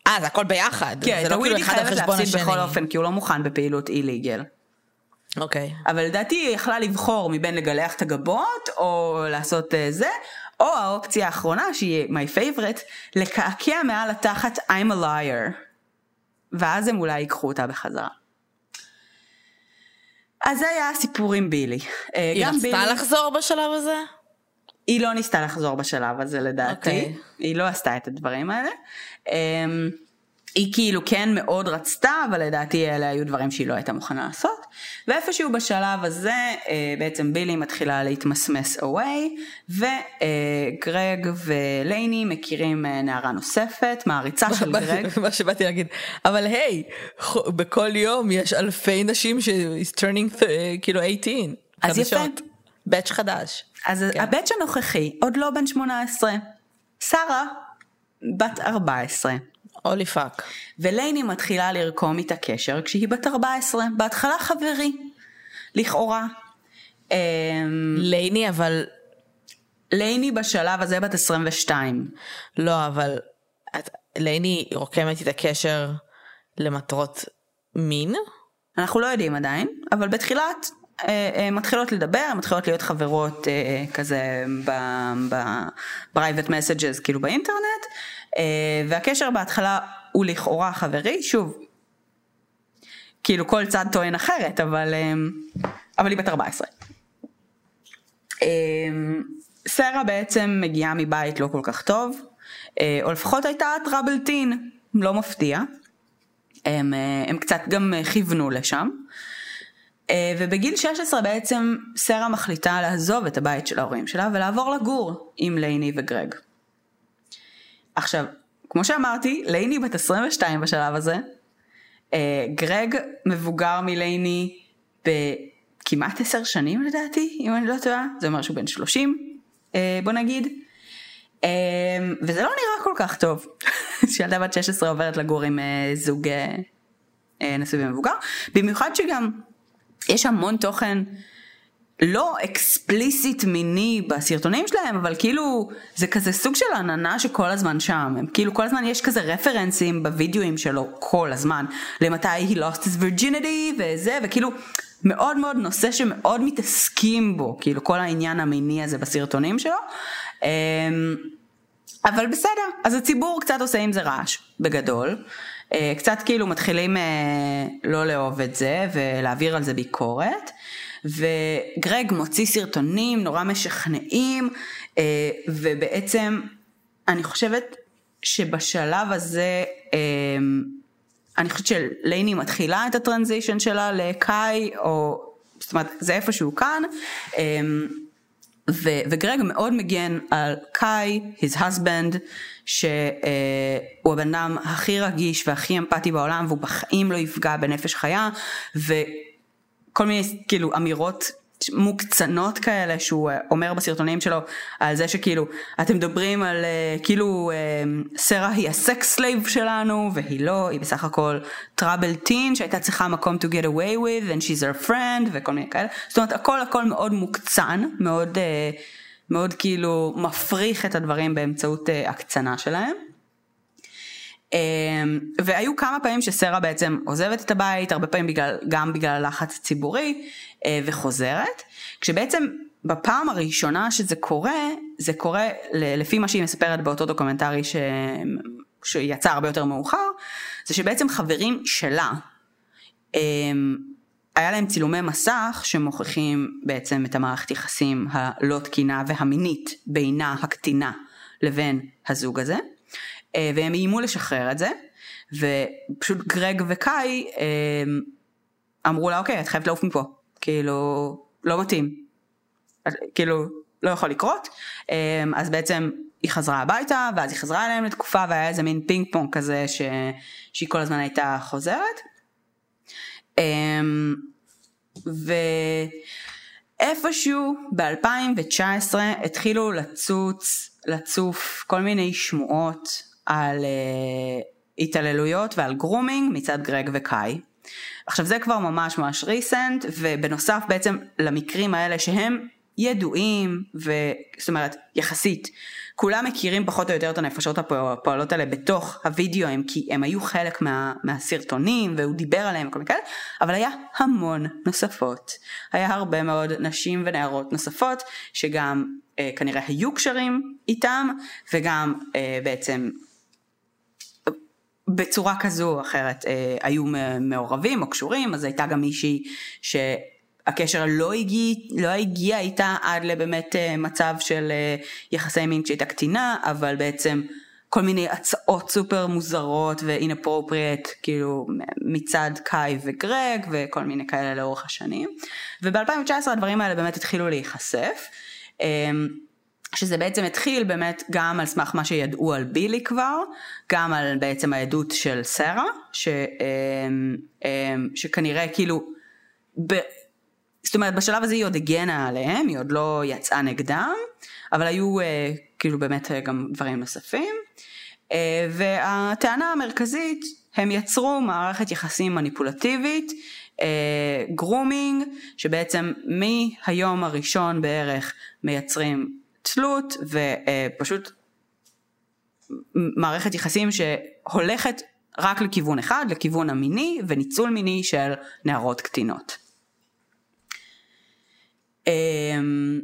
אה, זה הכל ביחד. כן, זה את לא הוויד כאילו היא חייבת להפסיד. בכל אופן, כי הוא לא מוכן בפעילות איליגל. אוקיי. אבל לדעתי היא יכלה לבחור מבין לגלח את הגבות, או לעשות אה, זה, או האופציה האחרונה, שהיא my favorite, לקעקע מעל התחת I'm a liar. ואז הם אולי ייקחו אותה בחזרה. אז זה היה הסיפור עם בילי. אה, היא רצתה בילי- לחזור בשלב הזה? היא לא ניסתה לחזור בשלב הזה לדעתי, אוקיי. היא לא עשתה את הדברים האלה. היא כאילו כן מאוד רצתה, אבל לדעתי אלה היו דברים שהיא לא הייתה מוכנה לעשות. ואיפשהו בשלב הזה, אה, בעצם בילי מתחילה להתמסמס away, וגרג ולייני מכירים אה, נערה נוספת, מעריצה של גרג. מה שבאתי להגיד, אבל היי, ח- בכל יום יש אלפי נשים ש- is turning th- כאילו 18. אז יפה. batch חדש. אז כן. ה batch הנוכחי עוד לא בן 18, שרה בת 14. holy fuck. ולייני מתחילה לרקום איתה קשר כשהיא בת 14, בהתחלה חברי, לכאורה. אמ, לייני אבל, לייני בשלב הזה בת 22. לא אבל, את- לייני רוקמת את הקשר למטרות מין? אנחנו לא יודעים עדיין, אבל בתחילת מתחילות לדבר, מתחילות להיות חברות אה, כזה ב-private messages כאילו באינטרנט, והקשר בהתחלה הוא לכאורה חברי, שוב, כאילו כל צד טוען אחרת, אבל, אבל היא בת 14. סרה בעצם מגיעה מבית לא כל כך טוב, או לפחות הייתה טראבלטין, לא מפתיע. הם, הם קצת גם כיוונו לשם. אה, ובגיל 16 בעצם סרה מחליטה לעזוב את הבית של ההורים שלה ולעבור לגור עם לייני וגרג. עכשיו, כמו שאמרתי, לייני בת 22 בשלב הזה, אה, גרג מבוגר מלייני בכמעט 10 שנים לדעתי, אם אני לא טועה, זה אומר שהוא בן 30, אה, בוא נגיד. וזה לא נראה כל כך טוב, [LAUGHS] שילדה בת 16 עוברת לגור עם זוג נשוי ומבוגר, במיוחד שגם יש המון תוכן לא אקספליסיט מיני בסרטונים שלהם, אבל כאילו זה כזה סוג של עננה שכל הזמן שם, הם כאילו כל הזמן יש כזה רפרנסים בווידאוים שלו כל הזמן, למתי he lost his virginity וזה, וכאילו מאוד מאוד נושא שמאוד מתעסקים בו, כאילו כל העניין המיני הזה בסרטונים שלו. אמ, אבל בסדר, אז הציבור קצת עושה עם זה רעש, בגדול. אה, קצת כאילו מתחילים אה, לא לאהוב את זה ולהעביר על זה ביקורת. וגרג מוציא סרטונים נורא משכנעים, אה, ובעצם אני חושבת שבשלב הזה, אני חושבת שלייני מתחילה את הטרנזישן שלה לקאי, או זאת אומרת זה איפשהו כאן. וגרג מאוד מגן על קאי, his husband, שהוא הבן אדם הכי רגיש והכי אמפתי בעולם והוא בחיים לא יפגע בנפש חיה וכל מיני כאילו אמירות מוקצנות כאלה שהוא אה, אומר בסרטונים שלו על זה שכאילו אתם מדברים על אה, כאילו סרה היא ה sex slave שלנו והיא לא היא בסך הכל troubled teen שהייתה צריכה מקום to get away with and she's her friend וכל מיני כאלה. זאת אומרת הכל הכל מאוד מוקצן מאוד אה, מאוד כאילו מפריך את הדברים באמצעות הקצנה שלהם. והיו כמה פעמים שסרה בעצם עוזבת את הבית, הרבה פעמים בגלל, גם בגלל הלחץ הציבורי, אה, וחוזרת, כשבעצם בפעם הראשונה שזה קורה, זה קורה לפי מה שהיא מספרת באותו דוקומנטרי ש... שיצא הרבה יותר מאוחר, זה שבעצם חברים שלה, אמ, היה להם צילומי מסך שמוכיחים בעצם את המערכת יחסים הלא תקינה והמינית בינה הקטינה לבין הזוג הזה, אה, והם איימו לשחרר את זה, ופשוט גרג וקאי אמ, אמרו לה אוקיי את חייבת לעוף מפה, כאילו לא מתאים, כאילו לא יכול לקרות, אמ, אז בעצם היא חזרה הביתה ואז היא חזרה אליהם לתקופה והיה איזה מין פינג פונג כזה ש... שהיא כל הזמן הייתה חוזרת. אמ, ואיפשהו ב-2019 התחילו לצוץ, לצוף כל מיני שמועות על uh, התעללויות ועל grooming מצד גרג וקאי. עכשיו זה כבר ממש ממש ריסנט ובנוסף בעצם למקרים האלה שהם ידועים וזאת אומרת יחסית. כולם מכירים פחות או יותר את הנפשות הפועלות האלה בתוך הוידאוים כי הם היו חלק מה, מהסרטונים והוא דיבר עליהם וכל מיני כאלה אבל היה המון נוספות. היה הרבה מאוד נשים ונערות נוספות שגם אה, כנראה היו קשרים איתם וגם אה, בעצם בצורה כזו או אחרת אה, היו מעורבים או קשורים, אז הייתה גם מישהי שהקשר לא הגיע, לא הגיע איתה עד לבאמת אה, מצב של אה, יחסי מין כשהייתה קטינה, אבל בעצם כל מיני הצעות סופר מוזרות ו-inappropriate כאילו מצד קאי וגרג וכל מיני כאלה לאורך השנים. וב-2019 הדברים האלה באמת התחילו להיחשף. אה, שזה בעצם התחיל באמת גם על סמך מה שידעו על בילי כבר, גם על בעצם העדות של סרה, ש, אמ, אמ, שכנראה כאילו, זאת אומרת בשלב הזה היא עוד הגנה עליהם, היא עוד לא יצאה נגדם, אבל היו אה, כאילו באמת אה, גם דברים נוספים. אה, והטענה המרכזית, הם יצרו מערכת יחסים מניפולטיבית, גרומינג, שבעצם מהיום הראשון בערך מייצרים תלות ופשוט מערכת יחסים שהולכת רק לכיוון אחד, לכיוון המיני וניצול מיני של נערות קטינות. אמ,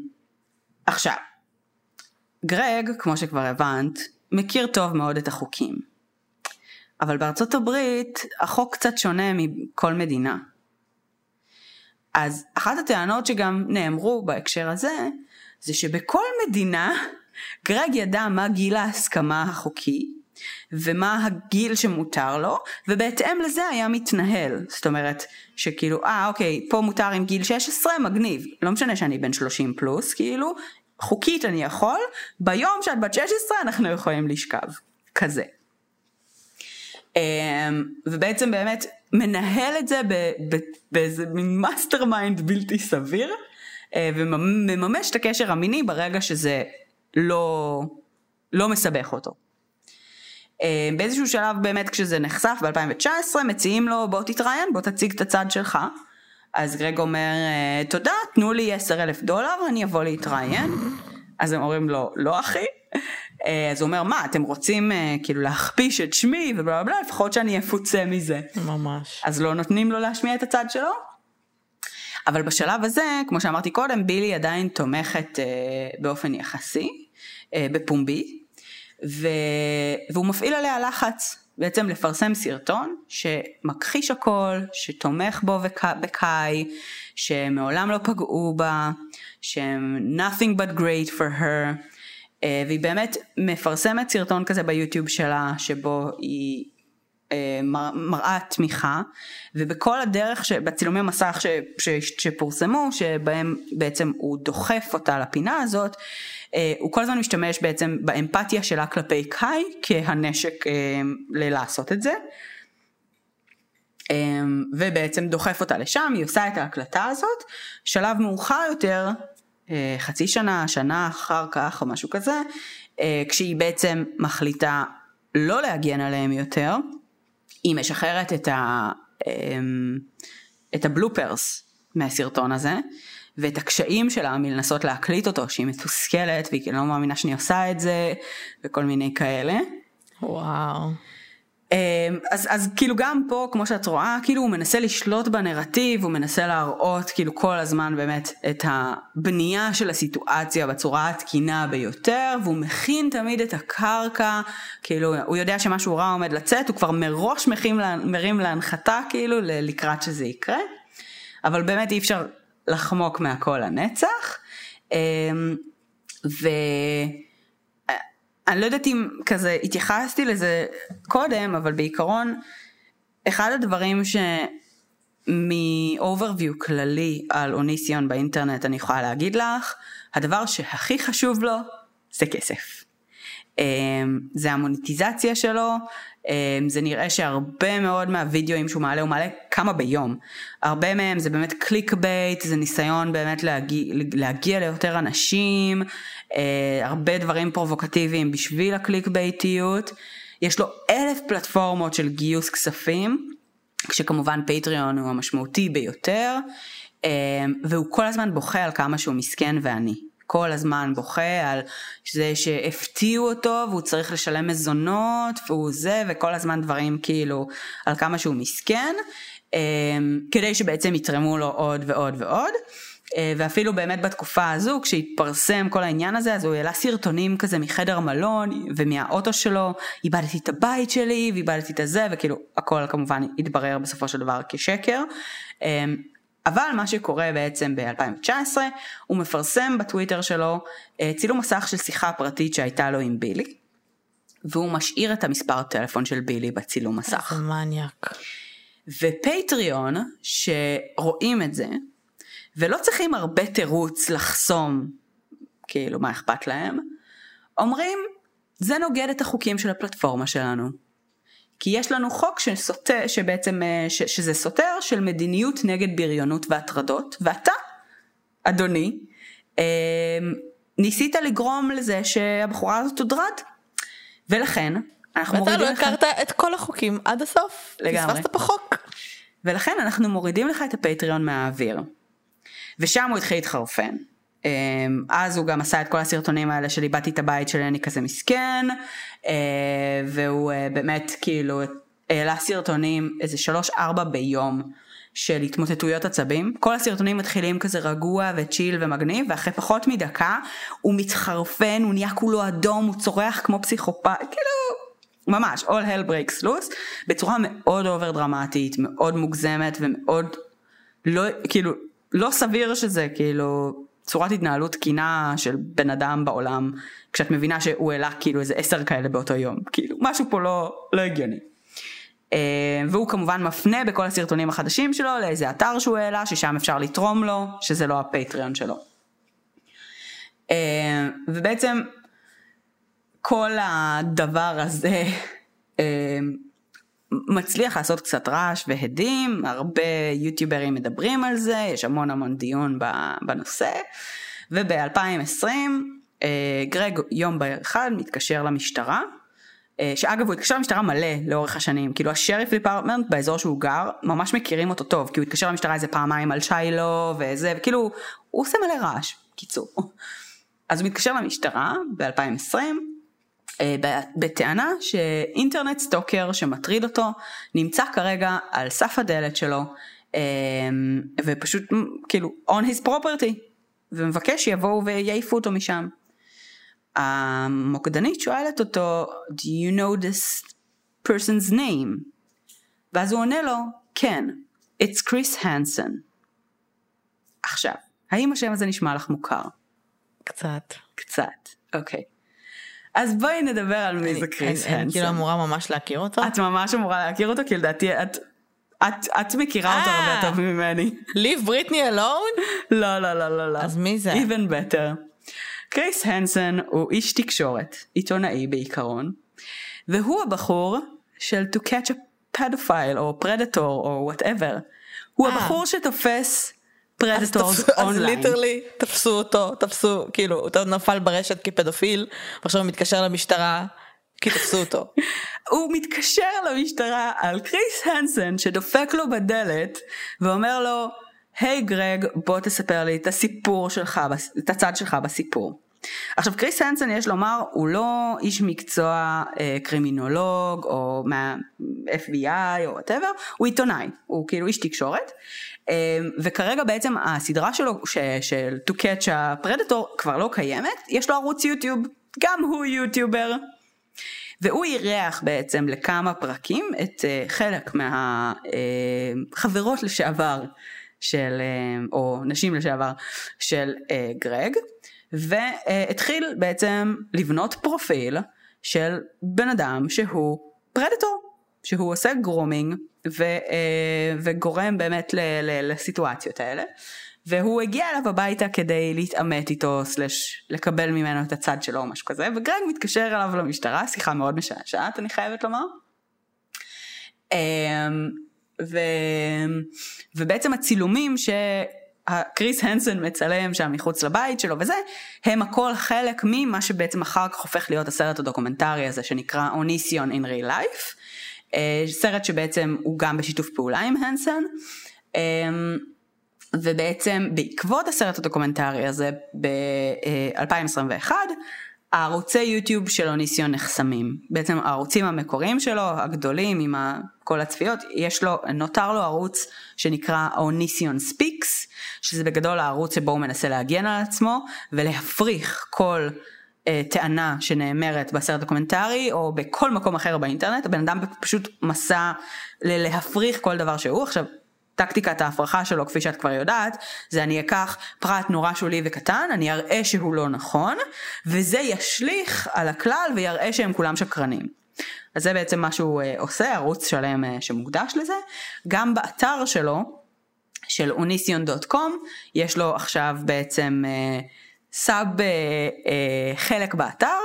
עכשיו, גרג, כמו שכבר הבנת, מכיר טוב מאוד את החוקים. אבל בארצות הברית החוק קצת שונה מכל מדינה. אז אחת הטענות שגם נאמרו בהקשר הזה, זה שבכל מדינה [LAUGHS] גרג ידע מה גיל ההסכמה החוקי, ומה הגיל שמותר לו, ובהתאם לזה היה מתנהל. זאת אומרת, שכאילו, אה אוקיי, פה מותר עם גיל 16, מגניב. לא משנה שאני בן 30 פלוס, כאילו, חוקית אני יכול, ביום שאת בת 16 אנחנו יכולים לשכב. כזה. אמ, ובעצם באמת מנהל את זה באיזה מין mastermind בלתי סביר, אה, ומממש את הקשר המיני ברגע שזה לא, לא מסבך אותו. אה, באיזשהו שלב באמת כשזה נחשף ב-2019 מציעים לו בוא תתראיין בוא תציג את הצד שלך. אז גרג אומר אה, תודה תנו לי 10 אלף דולר אני אבוא להתראיין. אז הם אומרים לו לא אחי. אה, אז הוא אומר מה אתם רוצים כאילו להכפיש את שמי ובלה בלה לפחות שאני אפוצה מזה. ממש. אז לא נותנים לו להשמיע את הצד שלו. אבל בשלב הזה כמו שאמרתי קודם בילי עדיין תומכת באופן יחסי בפומבי ו... והוא מפעיל עליה לחץ בעצם לפרסם סרטון שמכחיש הכל, שתומך בו בקאי, שמעולם לא פגעו בה, שהם nothing but great for her, אה, והיא באמת מפרסמת סרטון כזה ביוטיוב שלה, שבו היא אה, מראה תמיכה, ובכל הדרך, בצילומי מסך ש, ש, שפורסמו, שבהם בעצם הוא דוחף אותה לפינה הזאת, הוא כל הזמן משתמש בעצם באמפתיה שלה כלפי קאי כהנשק אה, ללעשות את זה. אה, ובעצם דוחף אותה לשם, היא עושה את ההקלטה הזאת, שלב מאוחר יותר, חצי שנה, שנה אחר כך או משהו כזה, כשהיא בעצם מחליטה לא להגן עליהם יותר, היא משחררת את, ה, את הבלופרס מהסרטון הזה, ואת הקשיים שלה מלנסות להקליט אותו, שהיא מתוסכלת והיא לא מאמינה שאני עושה את זה, וכל מיני כאלה. וואו. אמ, אז, אז כאילו גם פה כמו שאת רואה כאילו הוא מנסה לשלוט בנרטיב הוא מנסה להראות כאילו כל הזמן באמת את הבנייה של הסיטואציה בצורה התקינה ביותר והוא מכין תמיד את הקרקע כאילו הוא יודע שמשהו רע עומד לצאת הוא כבר מראש מרים, מרים להנחתה כאילו לקראת שזה יקרה אבל באמת אי אפשר לחמוק מהכל לנצח. אמ, ואני לא יודעת אם כזה התייחסתי לזה קודם, אבל בעיקרון, אחד הדברים ש... מ-overview כללי על אוניסיון באינטרנט אני יכולה להגיד לך, הדבר שהכי חשוב לו זה כסף. אמ, זה ה monetization שלו, אמ, זה נראה שהרבה מאוד מהווידאוים שהוא מעלה, הוא מעלה כמה ביום. הרבה מהם זה באמת click bait, זה ניסיון באמת להגיע, להגיע ליותר אנשים, אה, הרבה דברים פרובוקטיביים בשביל ה click bait יות. יש לו אלף פלטפורמות של גיוס כספים, כשכמובן Patreon הוא המשמעותי ביותר, אמ, והוא כל הזמן בוכה על כמה שהוא מסכן ועני. כל הזמן בוכה על זה שהפתיעו אותו והוא צריך לשלם מזונות והוא זה וכל הזמן דברים כאילו על כמה שהוא מסכן אמ, כדי שבעצם יתרמו לו עוד ועוד ועוד. אה, ואפילו באמת בתקופה הזו כשהתפרסם כל העניין הזה אז הוא העלה סרטונים כזה מחדר מלון ומהאוטו שלו איבדתי את הבית שלי ואיבדתי את הזה וכאילו הכל כמובן התברר בסופו של דבר כשקר אמ, אבל מה שקורה בעצם ב-2019, הוא מפרסם בטוויטר שלו אה, צילום מסך של שיחה פרטית שהייתה לו עם בילי, והוא משאיר את המספר טלפון של בילי בצילום מסך. איזה מניאק. ופטריון, שרואים את זה, ולא צריכים הרבה תירוץ לחסום, כאילו מה אכפת להם, אומרים, זה נוגד את החוקים של הפלטפורמה שלנו. כי יש לנו חוק שסותר, שבעצם, אה, ש, שזה סותר של מדיניות נגד בריונות והטרדות, ואתה, אדוני, אה, ניסית לגרום לזה שהבחורה הזאת תודרד. ולכן, אנחנו מורידים לך... ואתה לא הכרת את כל החוקים עד הסוף. לגמרי. פספסת בחוק. ולכן אנחנו מורידים לך את הפטריון מהאוויר. ושם הוא התחיל להתחרפן. אמ, אז הוא גם עשה את כל הסרטונים האלה של איבדתי את הבית שלי אני כזה מסכן אה, והוא אה, באמת כאילו העלה סרטונים איזה שלוש ארבע ביום של התמוטטויות עצבים. כל הסרטונים מתחילים כזה רגוע וצ'יל ומגניב, ואחרי פחות מדקה הוא מתחרפן, הוא נהיה כולו אדום, הוא צורח כמו פסיכופת, כאילו, ממש, all hell breaks loose, בצורה מאוד אובר דרמטית, מאוד מוגזמת ומאוד לא, כאילו, לא סביר שזה כאילו צורת התנהלות תקינה של בן אדם בעולם, כשאת מבינה שהוא העלה כאילו איזה עשר כאלה באותו יום, כאילו, משהו פה לא, לא הגיוני. אה, והוא כמובן מפנה בכל הסרטונים החדשים שלו לאיזה אתר שהוא העלה ששם אפשר לתרום לו שזה לא הפטריון שלו. אה, ובעצם כל הדבר הזה אה, מצליח לעשות קצת רעש והדים, הרבה יוטיוברים מדברים על זה, יש המון המון דיון בנושא, וב-2020 גרג יום אחד מתקשר למשטרה אה, שאגב הוא התקשר למשטרה מלא לאורך השנים, כאילו השריף דיפרטמנט באזור שהוא גר, ממש מכירים אותו טוב, כי הוא התקשר למשטרה איזה פעמיים על שיילו וזה, וכאילו, הוא עושה מלא רעש, קיצור. אז הוא מתקשר למשטרה ב-2020, אה, בטענה שאינטרנט סטוקר שמטריד אותו, נמצא כרגע על סף הדלת שלו, אה, ופשוט כאילו on his property, ומבקש שיבואו ויעיפו אותו משם. המוקדנית שואלת אותו, do you know this person's name? ואז הוא עונה לו, כן, it's Chris Hansen. עכשיו, האם השם הזה נשמע לך מוכר? קצת. קצת, אוקיי. אז בואי נדבר על מי זה קריס הנסן. אני כאילו אמורה ממש להכיר אותו? את ממש אמורה להכיר אותו, כי לדעתי את... את, את מכירה אותו הרבה אה. טוב ממני. Leave Britney alone? לא, לא, לא, לא, לא. אז מי זה? Even better. Chris Hansen הוא איש תקשורת, עיתונאי בעיקרון, והוא הבחור של to catch a pedophile או predator או whatever. הוא אה. הבחור שתופס predators אז online. literally תפסו אותו, תפסו, כאילו, הוא נפל ברשת כפדופיל, ועכשיו הוא מתקשר למשטרה, כי תפסו אותו. [LAUGHS] הוא מתקשר למשטרה על Chris Hansen שדופק לו בדלת ואומר לו, היי hey, גרג, בוא תספר לי את הסיפור שלך, את הצד שלך בסיפור. עכשיו Chris Hansen יש לומר הוא לא איש מקצוע אה, קרימינולוג או מה-FBI או whatever, הוא עיתונאי, הוא כאילו איש תקשורת וכרגע בעצם הסדרה שלו ש, של To Catch a Predator כבר לא קיימת, יש לו ערוץ יוטיוב, גם הוא יוטיובר. והוא אירח בעצם לכמה פרקים את uh, חלק מהחברות uh, לשעבר של, uh, או נשים לשעבר של גרג, והתחיל בעצם לבנות פרופיל של בן אדם שהוא predator, שהוא עושה grooming ו, וגורם באמת ל, ל, לסיטואציות האלה. והוא הגיע אליו הביתה כדי להתעמת איתו, סלש לקבל ממנו את הצד שלו או משהו כזה, וגרג מתקשר אליו למשטרה, שיחה מאוד משעשעת אני חייבת לומר. אמ, ו... ובעצם הצילומים שקריס הנסון מצלם שם מחוץ לבית שלו וזה, הם הכל חלק ממה שבעצם אחר כך הופך להיות הסרט הדוקומנטרי הזה שנקרא אוניסיון real life, אה, סרט שבעצם הוא גם בשיתוף פעולה עם הנסון. אמ, ובעצם בעקבות הסרט הדוקומנטרי הזה ב-2021 הערוצי יוטיוב של Onision נחסמים. בעצם הערוצים המקוריים שלו, הגדולים עם כל הצפיות, יש לו, נותר לו ערוץ שנקרא Onision Speaks, שזה בגדול הערוץ שבו הוא מנסה להגן על עצמו ולהפריך כל טענה שנאמרת בסרט דוקומנטרי או בכל מקום אחר באינטרנט, הבן אדם פשוט מסע ללהפריך כל דבר שהוא. עכשיו, טקטיקת ההפרחה שלו, כפי שאת כבר יודעת, זה אני אקח פרט נורא שולי וקטן, אני אראה שהוא לא נכון, וזה ישליך על הכלל ויראה שהם כולם שקרנים. אז זה בעצם מה שהוא uh, עושה, ערוץ שלם uh, שמוקדש לזה. גם באתר שלו, של אוניסיון.קום, יש לו עכשיו בעצם סאב uh, uh, חלק באתר,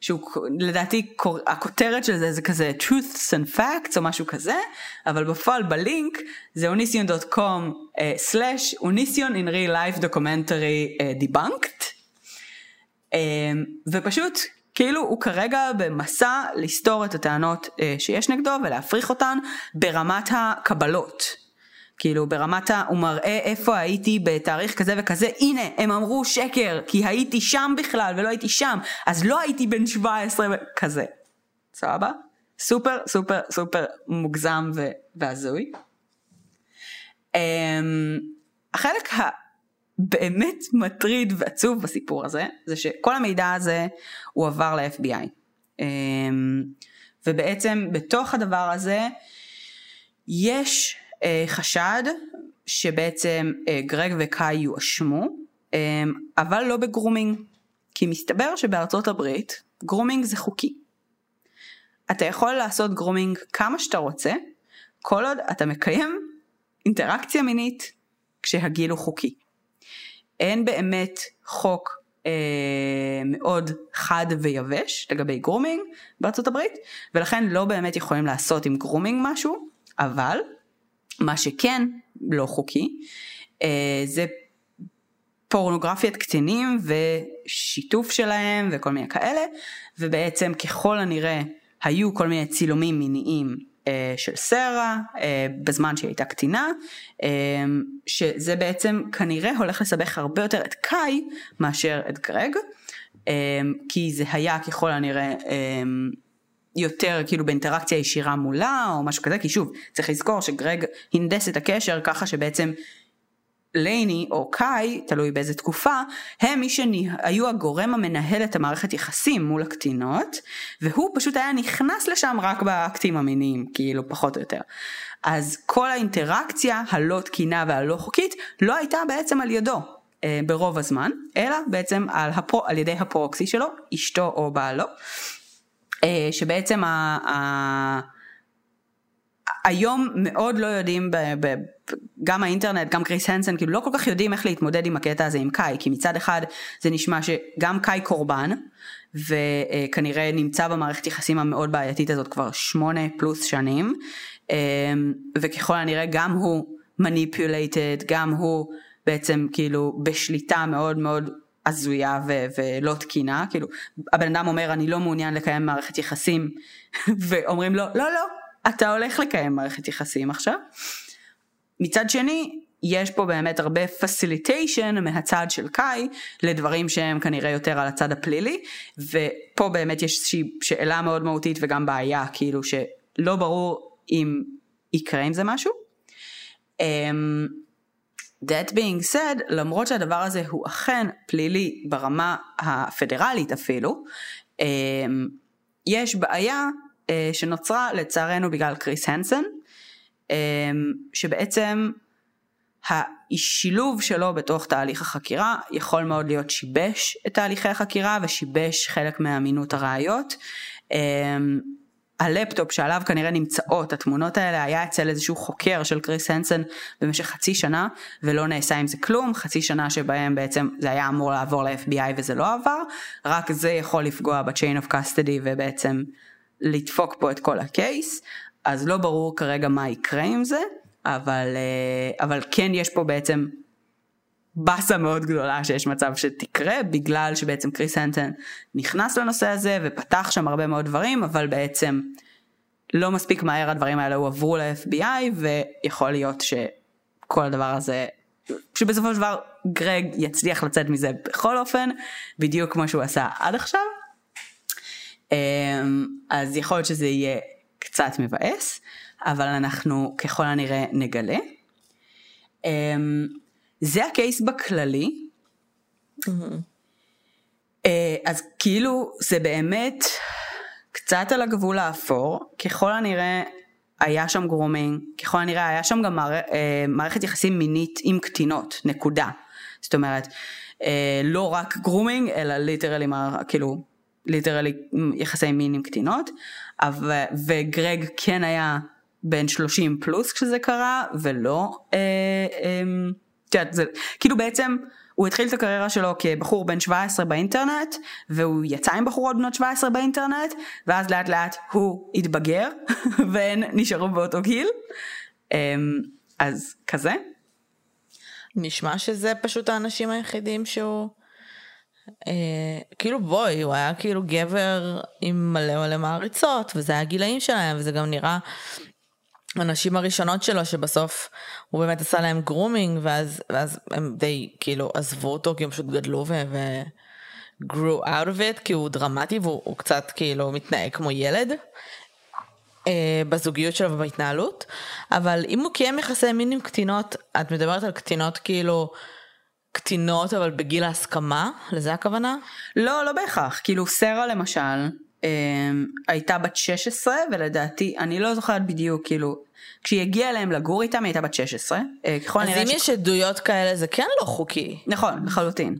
שהוא לדעתי הכותרת של זה זה כזה truths and facts או משהו כזה אבל בפועל בלינק זה onision.com סלאש onision in real life documentary uh, debunked ופשוט כאילו הוא כרגע במסע לסתור את הטענות שיש נגדו ולהפריך אותן ברמת הקבלות. כאילו ברמת ה... הוא מראה איפה הייתי בתאריך כזה וכזה, הנה הם אמרו שקר כי הייתי שם בכלל ולא הייתי שם, אז לא הייתי בן 17 כזה. סבבה? סופר סופר סופר מוגזם ו... והזוי. אמ, החלק הבאמת מטריד ועצוב בסיפור הזה, זה שכל המידע הזה הועבר ל-FBI. אמ, ובעצם בתוך הדבר הזה יש חשד שבעצם אה, גרג וקאי יואשמו, אה, אבל לא ב grooming, כי מסתבר שבארצות הברית grooming זה חוקי. אתה יכול לעשות grooming כמה שאתה רוצה, כל עוד אתה מקיים אינטראקציה מינית כשהגיל הוא חוקי. אין באמת חוק אה, מאוד חד ויבש לגבי grooming בארצות הברית, ולכן לא באמת יכולים לעשות עם grooming משהו, אבל מה שכן לא חוקי אה, זה פורנוגרפיית קטינים ושיתוף שלהם וכל מיני כאלה, ובעצם ככל הנראה היו כל מיני צילומים מיניים אה, של סרה אה, בזמן שהיא הייתה קטינה, אה, שזה בעצם כנראה הולך לסבך הרבה יותר את קאי מאשר את גרג, כי זה היה ככל הנראה יותר כאילו באינטראקציה ישירה מולה או משהו כזה, כי שוב צריך לזכור שגרג הנדס את הקשר ככה שבעצם לייני או קאי, תלוי באיזה תקופה, הם מי שהיו הגורם המנהל את המערכת יחסים מול הקטינות, והוא פשוט היה נכנס לשם רק באקטים המיניים, כאילו פחות או יותר. אז כל האינטראקציה הלא תקינה והלא חוקית לא הייתה בעצם על ידו אה, ברוב הזמן, אלא בעצם על, הפרו, על ידי הפרוקסי שלו, אשתו או בעלו, שבעצם ה... ה היום מאוד לא יודעים, ב, ב, גם האינטרנט, גם קריס הנסן, כאילו לא כל כך יודעים איך להתמודד עם הקטע הזה עם קאי, כי מצד אחד זה נשמע שגם קאי קורבן, וכנראה נמצא במערכת יחסים המאוד בעייתית הזאת כבר שמונה פלוס שנים, אמ, וככל הנראה גם הוא מניפולייטד, גם הוא בעצם כאילו בשליטה מאוד מאוד הזויה ו- ולא תקינה, כאילו הבן אדם אומר אני לא מעוניין לקיים מערכת יחסים, [LAUGHS] ואומרים לו לא לא אתה הולך לקיים מערכת יחסים עכשיו. מצד שני, יש פה באמת הרבה פסיליטיישן מהצד של קאי לדברים שהם כנראה יותר על הצד הפלילי ופה באמת יש איזושהי שאלה מאוד מהותית וגם בעיה כאילו שלא ברור אם יקרה עם זה משהו. Um, that being said למרות שהדבר הזה הוא אכן פלילי ברמה הפדרלית אפילו um, יש בעיה אה, שנוצרה לצערנו בגלל קריס הנסן, אה, שבעצם השילוב שלו בתוך תהליך החקירה יכול מאוד להיות שיבש את תהליכי החקירה ושיבש חלק מאמינות הראיות. הלפטופ שעליו כנראה נמצאות התמונות האלה היה אצל איזשהו חוקר של קריס הנסן במשך חצי שנה ולא נעשה עם זה כלום, חצי שנה שבהם בעצם זה היה אמור לעבור ל-FBI וזה לא עבר, רק זה יכול לפגוע ב-chain of custody ובעצם לדפוק פה את כל הקייס, אז לא ברור כרגע מה יקרה עם זה, אבל, אה, אבל כן יש פה בעצם באסה מאוד גדולה שיש מצב שתקרה, בגלל שבעצם קריס הנטון נכנס לנושא הזה ופתח שם הרבה מאוד דברים, אבל בעצם לא מספיק מהר הדברים האלה הועברו ל-FBI, ויכול להיות שכל הדבר הזה, שבסופו של דבר גרג יצליח לצאת מזה בכל אופן, בדיוק כמו שהוא עשה עד עכשיו. אמ, אז יכול להיות שזה יהיה קצת מבאס, אבל אנחנו ככל הנראה נגלה. זה ה case בכללי. אה, אז כאילו זה באמת קצת על הגבול האפור, ככל הנראה היה שם grooming, ככל הנראה היה שם גם אה, מערכת יחסים מינית עם קטינות, נקודה. זאת אומרת, אה, לא רק grooming, אלא literally, כאילו, literally יחסי מין עם קטינות, וגרג כן היה בן 30 פלוס כשזה קרה, ולא, אה, אה, זה, כאילו בעצם הוא התחיל את הקריירה שלו כבחור בן 17 באינטרנט, והוא יצא עם בחורות בנות 17 באינטרנט, ואז לאט לאט הוא התבגר, [LAUGHS] והן נשארו באותו גיל, אה, אז כזה. נשמע שזה פשוט האנשים היחידים שהוא אה, כאילו בואי הוא היה כאילו גבר עם מלא מלא מעריצות וזה היה הגילאים שלהם וזה גם נראה הנשים הראשונות שלו שבסוף הוא באמת עשה להם גרומינג ואז ואז הם די כאילו עזבו אותו כי הם פשוט גדלו ו... ו... grew out of it כי הוא דרמטי והוא קצת כאילו מתנהג כמו ילד. אה, בזוגיות שלו ובהתנהלות, אבל אם הוא קיים יחסי מין עם קטינות, את מדברת על קטינות כאילו קטינות אבל בגיל ההסכמה? לזה הכוונה? לא, לא בהכרח. כאילו סרה למשל, הייתה בת 16 ולדעתי, אני לא זוכרת בדיוק, כאילו, כשהיא הגיעה אליהם לגור איתם היא הייתה בת 16. אה, ככל אז אם ש- יש עדויות כאלה זה כן לא חוקי, נכון, לחלוטין.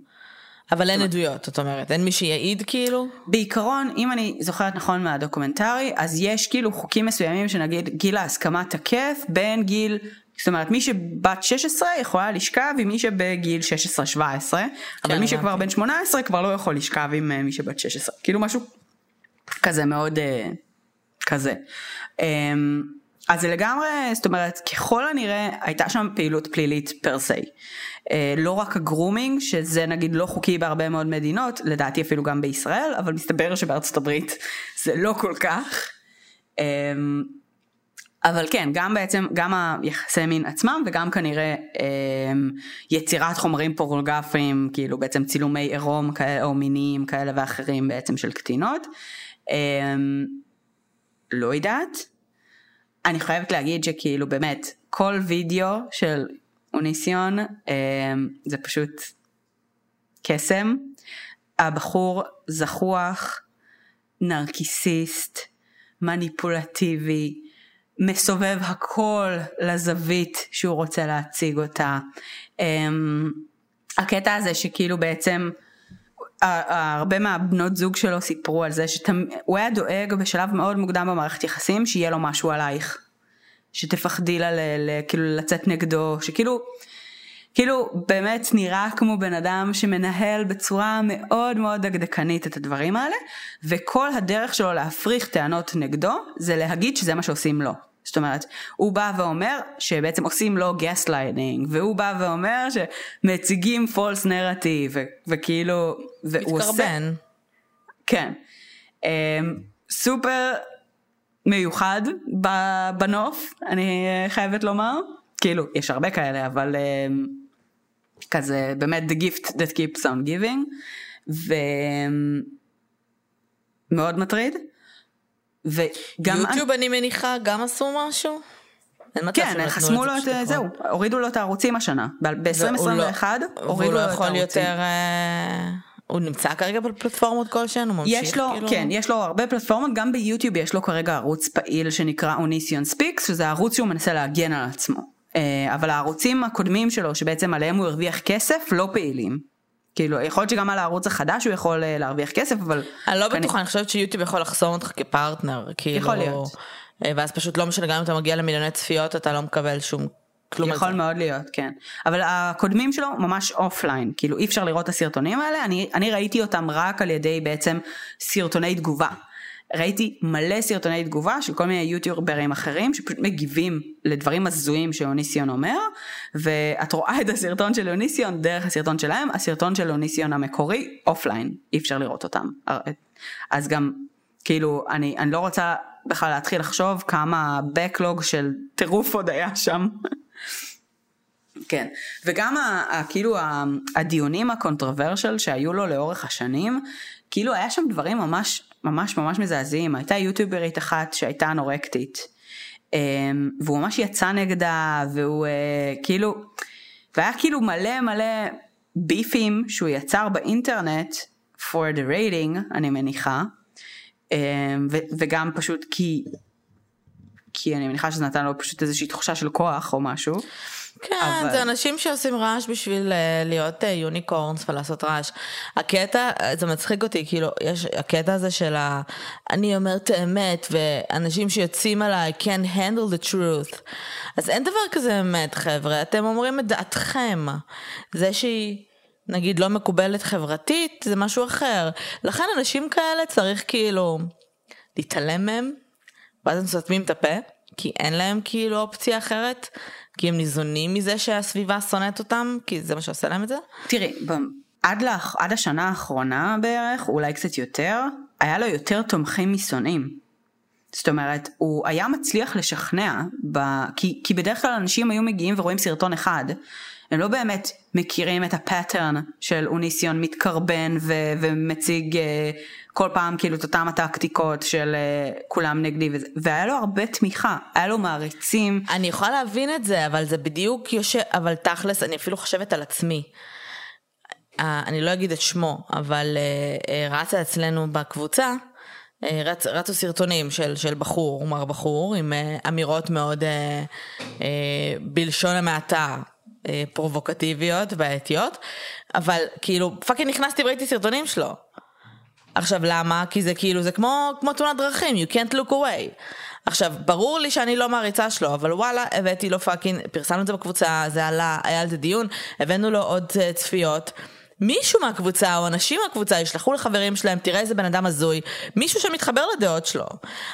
אבל אין עדויות, את אומרת, אין מי שיעיד כאילו? בעיקרון, אם אני זוכרת נכון מהדוקומנטרי, אז יש כאילו חוקים מסוימים שנגיד גיל ההסכמה תקף בין גיל, זאת אומרת מי שבת 16 יכולה לשכב עם מי שבגיל 16-17, אבל מי שכבר הבנתי. בן 18 כבר לא יכול לשכב עם אה, מי שבת 16, כאילו משהו כזה מאוד אה, כזה. אמ, אז זה לגמרי, זאת אומרת, ככל הנראה הייתה שם פעילות פלילית פר סי. אה, לא רק הגרומינג, שזה נגיד לא חוקי בהרבה מאוד מדינות, לדעתי אפילו גם בישראל, אבל מסתבר שבארצות הברית זה לא כל כך. אמ, אבל כן, גם בעצם, גם היחסי מין עצמם וגם כנראה אמ, יצירת חומרים פורנוגרפיים, כאילו בעצם צילומי עירום כאלה או מיניים כאלה ואחרים בעצם של קטינות. אמ, לא יודעת. אני חייבת להגיד שכאילו באמת, כל וידאו של אוניסיון אמ, זה פשוט קסם. הבחור זחוח, נרקיסיסט, מניפולטיבי, מסובב הכל לזווית שהוא רוצה להציג אותה. אמ, הקטע הזה שכאילו בעצם הרבה מהבנות זוג שלו סיפרו על זה שהוא היה דואג בשלב מאוד מוקדם במערכת יחסים שיהיה לו משהו עלייך. שתפחדי כאילו לצאת נגדו, שכאילו, כאילו באמת נראה כמו בן אדם שמנהל בצורה מאוד מאוד דקדקנית את הדברים האלה, וכל הדרך שלו להפריך טענות נגדו זה להגיד שזה מה שעושים לו. זאת אומרת, הוא בא ואומר שבעצם עושים לו גסט לייטינג, והוא בא ואומר שמציגים false narrative, וכאילו, והוא עושה... מתקרבן. כן. אמ, סופר מיוחד בנוף, אני אה, חייבת לומר. כאילו, יש הרבה כאלה, אבל אמ, כזה באמת the gift that keeps on giving. ומאוד מטריד. וגם... יוטיוב אני מניחה גם עשו משהו? כן, חסמו לו את, זהו. הורידו לו את הערוצים השנה. ב-2021 והוא לא- הורידו והוא לו לא את יכול הערוצים. יותר... אה, הוא נמצא כרגע בפלטפורמות כלשהן? הוא ממשיך יש לו, כאילו? כן, יש לו הרבה פלטפורמות, גם ביוטיוב יש לו כרגע ערוץ פעיל שנקרא אוניסיון ספיקס, שזה ערוץ שהוא מנסה להגן על עצמו. אה, אבל הערוצים הקודמים שלו, שבעצם עליהם הוא הרוויח כסף, לא פעילים. כאילו, יכול להיות שגם על הערוץ החדש הוא יכול אה, להרוויח כסף, אבל... אני לא בטוחה, אני חושבת שיוטיוב יכול לחסום אותך כפרטנר, כאילו... יכול להיות. אה, ואז פשוט לא משנה, גם אם אתה מגיע למיליוני צפיות, אתה לא מקבל שום כלום יכול. מאוד להיות, כן. אבל הקודמים שלו ממש offline, כאילו אי אפשר לראות את הסרטונים האלה, אני, אני ראיתי אותם רק על ידי בעצם סרטוני תגובה. ראיתי מלא סרטוני תגובה של כל מיני יוטיוברים אחרים שפשוט מגיבים לדברים הזויים ש Onision אומר ואת רואה את הסרטון של Onision דרך הסרטון שלהם הסרטון של Onision המקורי offline אי אפשר לראות אותם אז גם כאילו אני, אני לא רוצה בכלל להתחיל לחשוב כמה backlog של טירוף עוד היה שם. כן, וגם ה, ה, כאילו ה, הדיונים ה controversial שהיו לו לאורך השנים, כאילו היה שם דברים ממש ממש ממש מזעזעים, הייתה יוטיוברית אחת שהייתה אנורקטית, אמ, והוא ממש יצא נגדה, והוא אה, כאילו, והיה כאילו מלא מלא ביפים שהוא יצר באינטרנט, for the rating, אני מניחה, אמ, וגם פשוט כי, כי אני מניחה שזה נתן לו פשוט איזושהי תחושה של כוח או משהו. כן, אבל- זה אנשים שעושים רעש בשביל אה, להיות אה, יוניקורנס ולעשות רעש. הקטע, אה, זה מצחיק אותי, כאילו, יש הקטע הזה של ה... אני אומר את האמת, ואנשים שיוצאים עליי can't handle the truth. אז אין דבר כזה אמת, חבר'ה, אתם אומרים את דעתכם. זה שהיא... נגיד לא מקובלת חברתית, זה משהו אחר. לכן אנשים כאלה צריך כאילו להתעלם מהם, ואז הם סותמים את הפה, כי אין להם כאילו אופציה אחרת, כי הם ניזונים מזה שהסביבה שונאת אותם, כי זה מה שעושה להם את זה. תראי, עד, לאח, עד השנה האחרונה בערך, אולי קצת יותר, היה לו יותר תומכים משונאים. זאת אומרת, הוא היה מצליח לשכנע, ב... כי, כי בדרך כלל אנשים היו מגיעים ורואים סרטון אחד, הם לא באמת מכירים את הפאטרן של אוניסיון מתקרבן ו- ומציג uh, כל פעם כאילו את אותם הטקטיקות של uh, כולם נגדי וזה, והיה לו הרבה תמיכה, היה לו מעריצים. אני יכולה להבין את זה, אבל זה בדיוק יושב, אבל תכלס, אני אפילו חושבת על עצמי. Uh, אני לא אגיד את שמו, אבל uh, uh, רצה אצלנו בקבוצה, רצ, רצו סרטונים של, של בחור, מר בחור, עם uh, אמירות מאוד uh, uh, בלשון המעטה. אה, פרובוקטיביות בעייתיות, אבל כאילו fucking נכנסתי וראיתי סרטונים שלו. עכשיו למה? כי זה כאילו, זה כמו, כמו תאונת דרכים, you can't look away. עכשיו, ברור לי שאני לא מעריצה שלו, אבל וואלה, הבאתי לו fucking, פרסמנו את זה בקבוצה, זה עלה, היה על זה דיון, הבאנו לו עוד uh, צפיות. מישהו מהקבוצה או אנשים מהקבוצה ישלחו לחברים שלהם, תראה איזה בן אדם הזוי, מישהו שמתחבר לדעות שלו.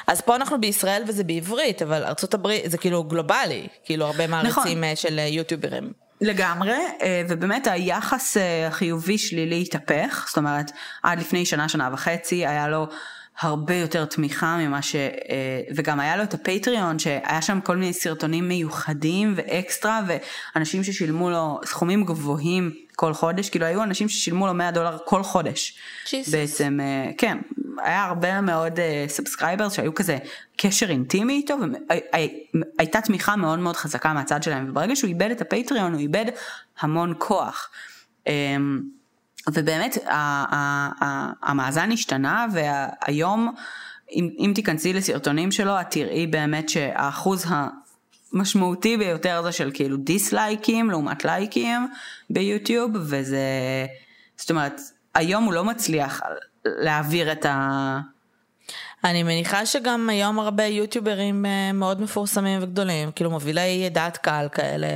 אז פה אנחנו בישראל וזה בעברית, אבל ארצות הברית זה כאילו גלובלי, כאילו הרבה מעריצים נכון. של יוטיוברים. לגמרי, ובאמת היחס החיובי שלילי התהפך, זאת אומרת, עד לפני שנה, שנה וחצי, היה לו הרבה יותר תמיכה ממה ש... וגם היה לו את הפטריון שהיה שם כל מיני סרטונים מיוחדים ואקסטרה ואנשים ששילמו לו סכומים גבוהים כל חודש, כאילו היו אנשים ששילמו לו 100 דולר כל חודש. Jesus. בעצם, כן, היה הרבה מאוד subscribers uh, שהיו כזה קשר אינטימי איתו, והייתה תמיכה מאוד מאוד חזקה מהצד שלהם, וברגע שהוא איבד את ה Patreon הוא איבד המון כוח. ובאמת המאזן השתנה והיום אם, אם תיכנסי לסרטונים שלו את תראי באמת שהאחוז המשמעותי ביותר זה של כאילו דיסלייקים לעומת לייקים ביוטיוב וזה זאת אומרת היום הוא לא מצליח להעביר את ה... אני מניחה שגם היום הרבה יוטיוברים אה, מאוד מפורסמים וגדולים, כאילו מובילי דעת קהל כאלה,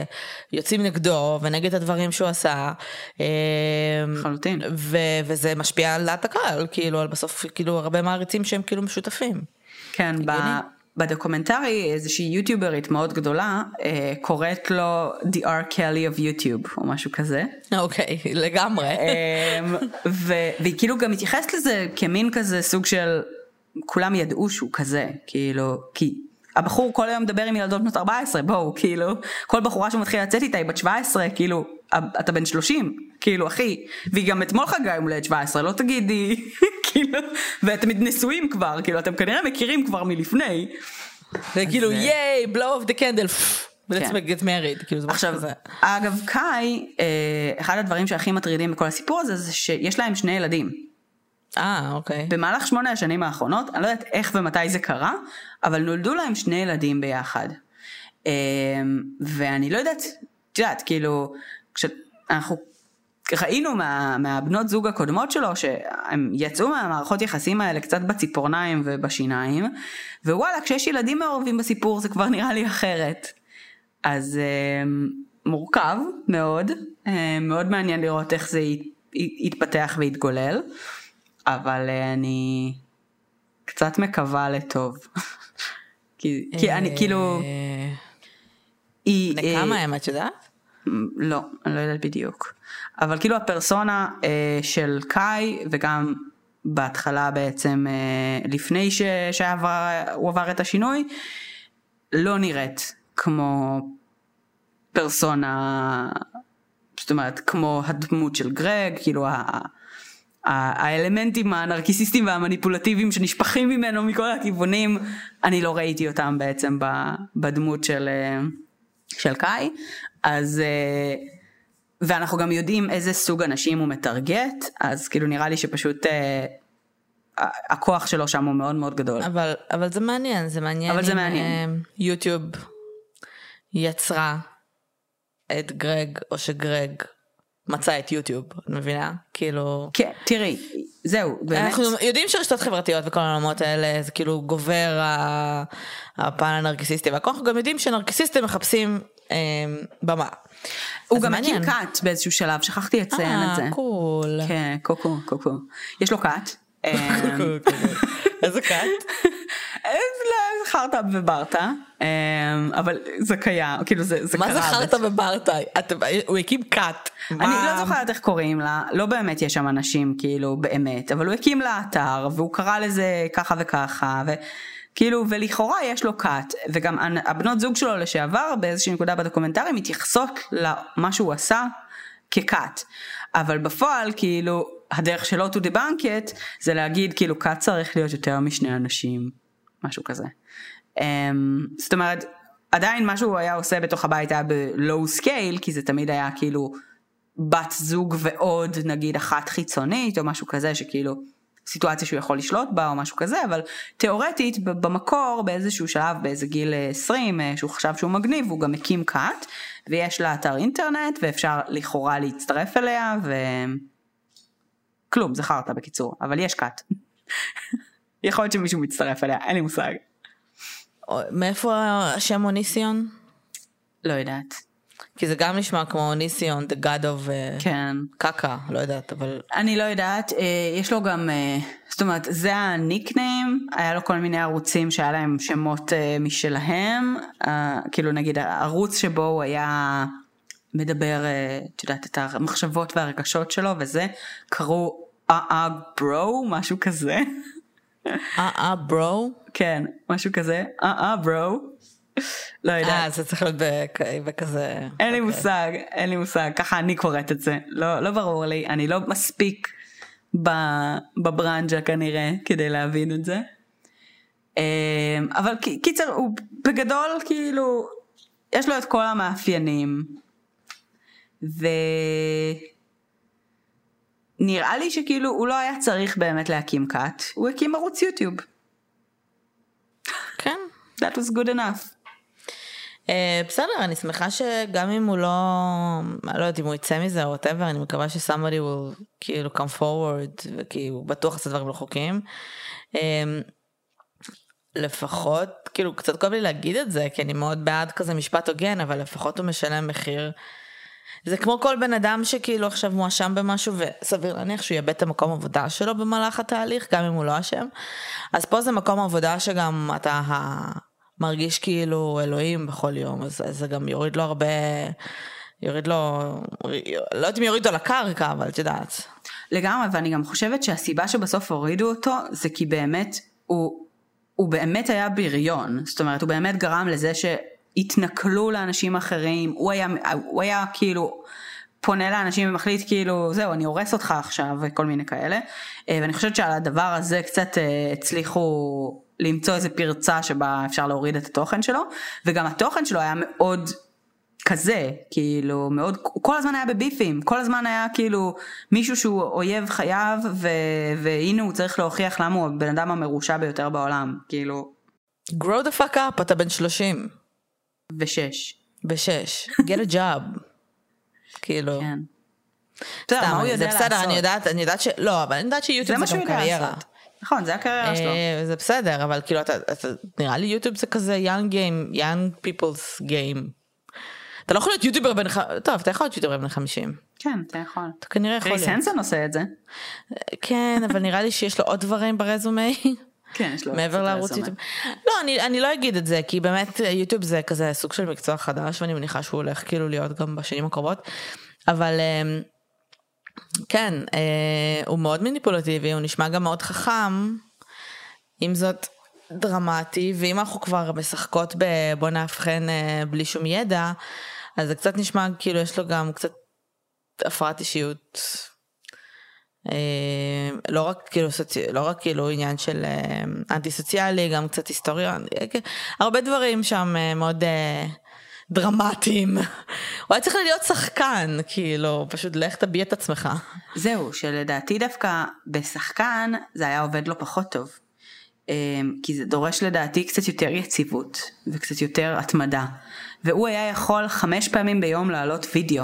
יוצאים נגדו ונגד הדברים שהוא עשה. אה, לחלוטין. וזה משפיע על דעת הקהל, כאילו, על בסוף, כאילו, הרבה מעריצים שהם כאילו משותפים. כן, ב- בדוקומנטרי איזושהי יוטיוברית מאוד גדולה אה, קוראת לו The R Kelly of YouTube או משהו כזה. אוקיי, okay, לגמרי. אה, והיא כאילו גם מתייחסת לזה כמין כזה סוג של כולם ידעו שהוא כזה, כאילו, כי הבחור כל היום מדבר עם ילדות בנות 14, בואו, כאילו, כל בחורה שהוא מתחיל לצאת איתה היא בת 17, כאילו, אתה בן 30, כאילו, אחי, והיא גם אתמול חגגה יום הולדת 17, לא תגידי, [LAUGHS] כאילו, ואתם נשואים כבר, כאילו, אתם כנראה מכירים כבר מלפני. זה כאילו, ייי, blow of the candle. let's get married, כאילו זה כזה. אגב, קאי, אה, אחד הדברים שהכי מטרידים בכל הסיפור הזה, זה שיש להם שני ילדים. אה, אוקיי. במהלך שמונה השנים האחרונות, אני לא יודעת איך ומתי זה קרה, אבל נולדו להם שני ילדים ביחד. אמ, ואני לא יודעת, את יודעת, כאילו, כשאנחנו ראינו מה, מהבנות זוג הקודמות שלו, שהם יצאו מהמערכות יחסים האלה קצת בציפורניים ובשיניים, ווואלה, כשיש ילדים מעורבים בסיפור זה כבר נראה לי אחרת. אז אמ, מורכב מאוד, אמ, מאוד מעניין לראות איך זה יתפתח ויתגולל. אבל אה, אני קצת מקווה לטוב. [LAUGHS] כי, כי אני כאילו... היא... לכמה אה, הם את יודעת? לא, אני לא יודעת בדיוק. אבל כאילו הפרסונה אה, של קאי וגם בהתחלה בעצם אה, לפני שהוא עבר את השינוי, לא נראית כמו פרסונה, זאת אומרת כמו הדמות של גרג, כאילו האלמנטים הנרקיסיסטיים והמניפולטיביים שנשפכים ממנו מכל הכיוונים, אני לא ראיתי אותם בעצם בדמות של, אה, של קאי, אז אה, ואנחנו גם יודעים איזה סוג אנשים הוא מטרגט, אז כאילו נראה לי שפשוט אה, הכוח שלו שם הוא מאוד מאוד גדול. אבל, אבל זה מעניין, זה מעניין. אבל זה מעניין. יוטיוב יצרה את גרג, או שגרג מצא את יוטיוב, את מבינה? כאילו... כן, תראי, זהו, באמת. אנחנו יודעים שרשתות חברתיות וכל העולמות האלה זה כאילו גובר הפן הנרקסיסטי והכל, אנחנו גם יודעים שנרקסיסטים מחפשים אה, במה. הוא גם הקים קאט באיזשהו שלב, שכחתי לציין את זה. אה, קול. כן, קוקו, קוקו. יש לו [LAUGHS] קאט. איזה קאט? לא, חרטא אמ, אבל זה קיים, כאילו זה, זה קרה. מה זה חרטא וברטה? הוא הקים כת. אני לא זוכרת איך קוראים לה, לא באמת יש שם אנשים כאילו באמת, אבל הוא הקים לה אתר והוא קרא לזה ככה וככה, כאילו, ולכאורה יש לו כת, וגם הבנות זוג שלו לשעבר באיזושהי נקודה בדוקומנטרי מתייחסות למה שהוא עשה ככת. אבל בפועל, כאילו, הדרך שלו to debunk it, זה להגיד, כאילו, כת צריך להיות יותר משני אנשים, משהו כזה. Um, זאת אומרת, עדיין מה שהוא היה עושה בתוך הבית היה ב-low scale, כי זה תמיד היה כאילו בת זוג ועוד נגיד אחת חיצונית או משהו כזה שכאילו סיטואציה שהוא יכול לשלוט בה או משהו כזה, אבל תיאורטית במקור באיזשהו שלב באיזה גיל 20 אה, שהוא חשב שהוא מגניב הוא גם הקים כת ויש לה אתר אינטרנט ואפשר לכאורה להצטרף אליה ו... כלום, זכרת בקיצור, אבל יש כת. [LAUGHS] יכול להיות שמישהו מצטרף אליה, אין לי מושג. מאיפה השם אוניסיון? לא יודעת. כי זה גם נשמע כמו אוניסיון, the god of אה, כן. קקה, לא יודעת, אבל... אני לא יודעת, אה, יש לו גם, אה, זאת אומרת, זה הניקניים, היה לו כל מיני ערוצים שהיה להם שמות משלהם, כאילו נגיד הערוץ שבו הוא היה מדבר, את יודעת, את המחשבות והרגשות שלו וזה, קראו אה ברו, משהו כזה. אה ברו? כן, משהו כזה, אה ברו. לא יודעת. אה, זה צריך להיות בכזה... אין לי אוקיי. מושג, אין לי מושג, ככה אני קוראת את זה. לא, לא ברור לי, אני לא מספיק בברנג'ה כנראה כדי להבין את זה. אמ, אבל קיצר, הוא בגדול כאילו, יש לו את כל המאפיינים. ונראה לי שכאילו הוא לא היה צריך באמת להקים כת, הוא הקים ערוץ יוטיוב. כן. That was good enough. Uh, בסדר, אני שמחה שגם אם הוא לא, אני לא יודעת אם הוא יצא מזה או whatever, אני מקווה ש-somebody will כאילו come forward, וכי הוא בטוח עושה דברים לא חוקיים. Uh, לפחות, כאילו קצת כואב לי להגיד את זה, כי אני מאוד בעד כזה משפט הוגן, אבל לפחות הוא משלם מחיר. זה כמו כל בן אדם שכאילו עכשיו מואשם במשהו וסביר להניח שהוא יאבד את המקום עבודה שלו במהלך התהליך, גם אם הוא לא אשם. אז פה זה מקום עבודה שגם אתה מרגיש כאילו אלוהים בכל יום, אז זה גם יוריד לו הרבה, יוריד לו, לא יודעת אם יוריד אותו לקרקע, אבל את יודעת. לגמרי, ואני גם חושבת שהסיבה שבסוף הורידו אותו, זה כי באמת הוא, הוא באמת היה בריון, זאת אומרת, הוא באמת גרם לזה שהתנכלו לאנשים אחרים, הוא היה, הוא היה כאילו... פונה לאנשים ומחליט כאילו זהו אני הורס אותך עכשיו וכל מיני כאלה אה, ואני חושבת שעל הדבר הזה קצת אה, הצליחו למצוא איזה פרצה שבה אפשר להוריד את התוכן שלו, וגם התוכן שלו היה מאוד כזה, כאילו מאוד, הוא כל הזמן היה בביפים, כל הזמן היה כאילו מישהו שהוא אויב חייו, ו, והנה הוא צריך להוכיח למה הוא הבן אדם המרושע ביותר בעולם, כאילו. grow the fuck up, אתה בן 30. ושש. בשש, get a job. [LAUGHS] כאילו. כן. סתם, זה בסדר, אני יודעת, אני יודעת ש... לא, אבל אני יודעת שיוטיוב זה גם קריירה. נכון, זה הקריירה שלו. אה, זה בסדר, אבל כאילו, אתה, אתה, נראה לי יוטיוב זה כזה young game, young people's game. אתה לא יכול להיות יוטיובר בן, טוב, אתה יכול להיות יוטיובר בן 50. כן, אתה יכול. אתה כנראה יכול להיות. קריס הנסון עושה את זה. כן, אבל נראה לי שיש לו עוד דברים ברזומי. כן, יש לו מעבר לערוץ יוטיוב. לא, אני, אני לא אגיד את זה, כי באמת יוטיוב זה כזה סוג של מקצוע חדש, ואני מניחה שהוא הולך כאילו להיות גם בשנים הקרובות. אבל... אמ, כן, אה, הוא מאוד מניפולטיבי, הוא נשמע גם מאוד חכם, עם זאת דרמטי, ואם אנחנו כבר משחקות בבוא נאבחן אה, בלי שום ידע, אז זה קצת נשמע כאילו יש לו גם קצת הפרעת אישיות. אה, לא רק כאילו סוצי... לא רק כאילו עניין של אה, אנטי סוציאלי גם קצת היסטוריון אה, הרבה דברים שם מאוד דרמטיים. [LAUGHS] הוא היה צריך להיות שחקן, כאילו, פשוט לך תביע את עצמך. זהו, שלדעתי דווקא בשחקן זה היה עובד לו פחות טוב. כי זה דורש לדעתי קצת יותר יציבות וקצת יותר התמדה. והוא היה יכול חמש פעמים ביום להעלות וידאו.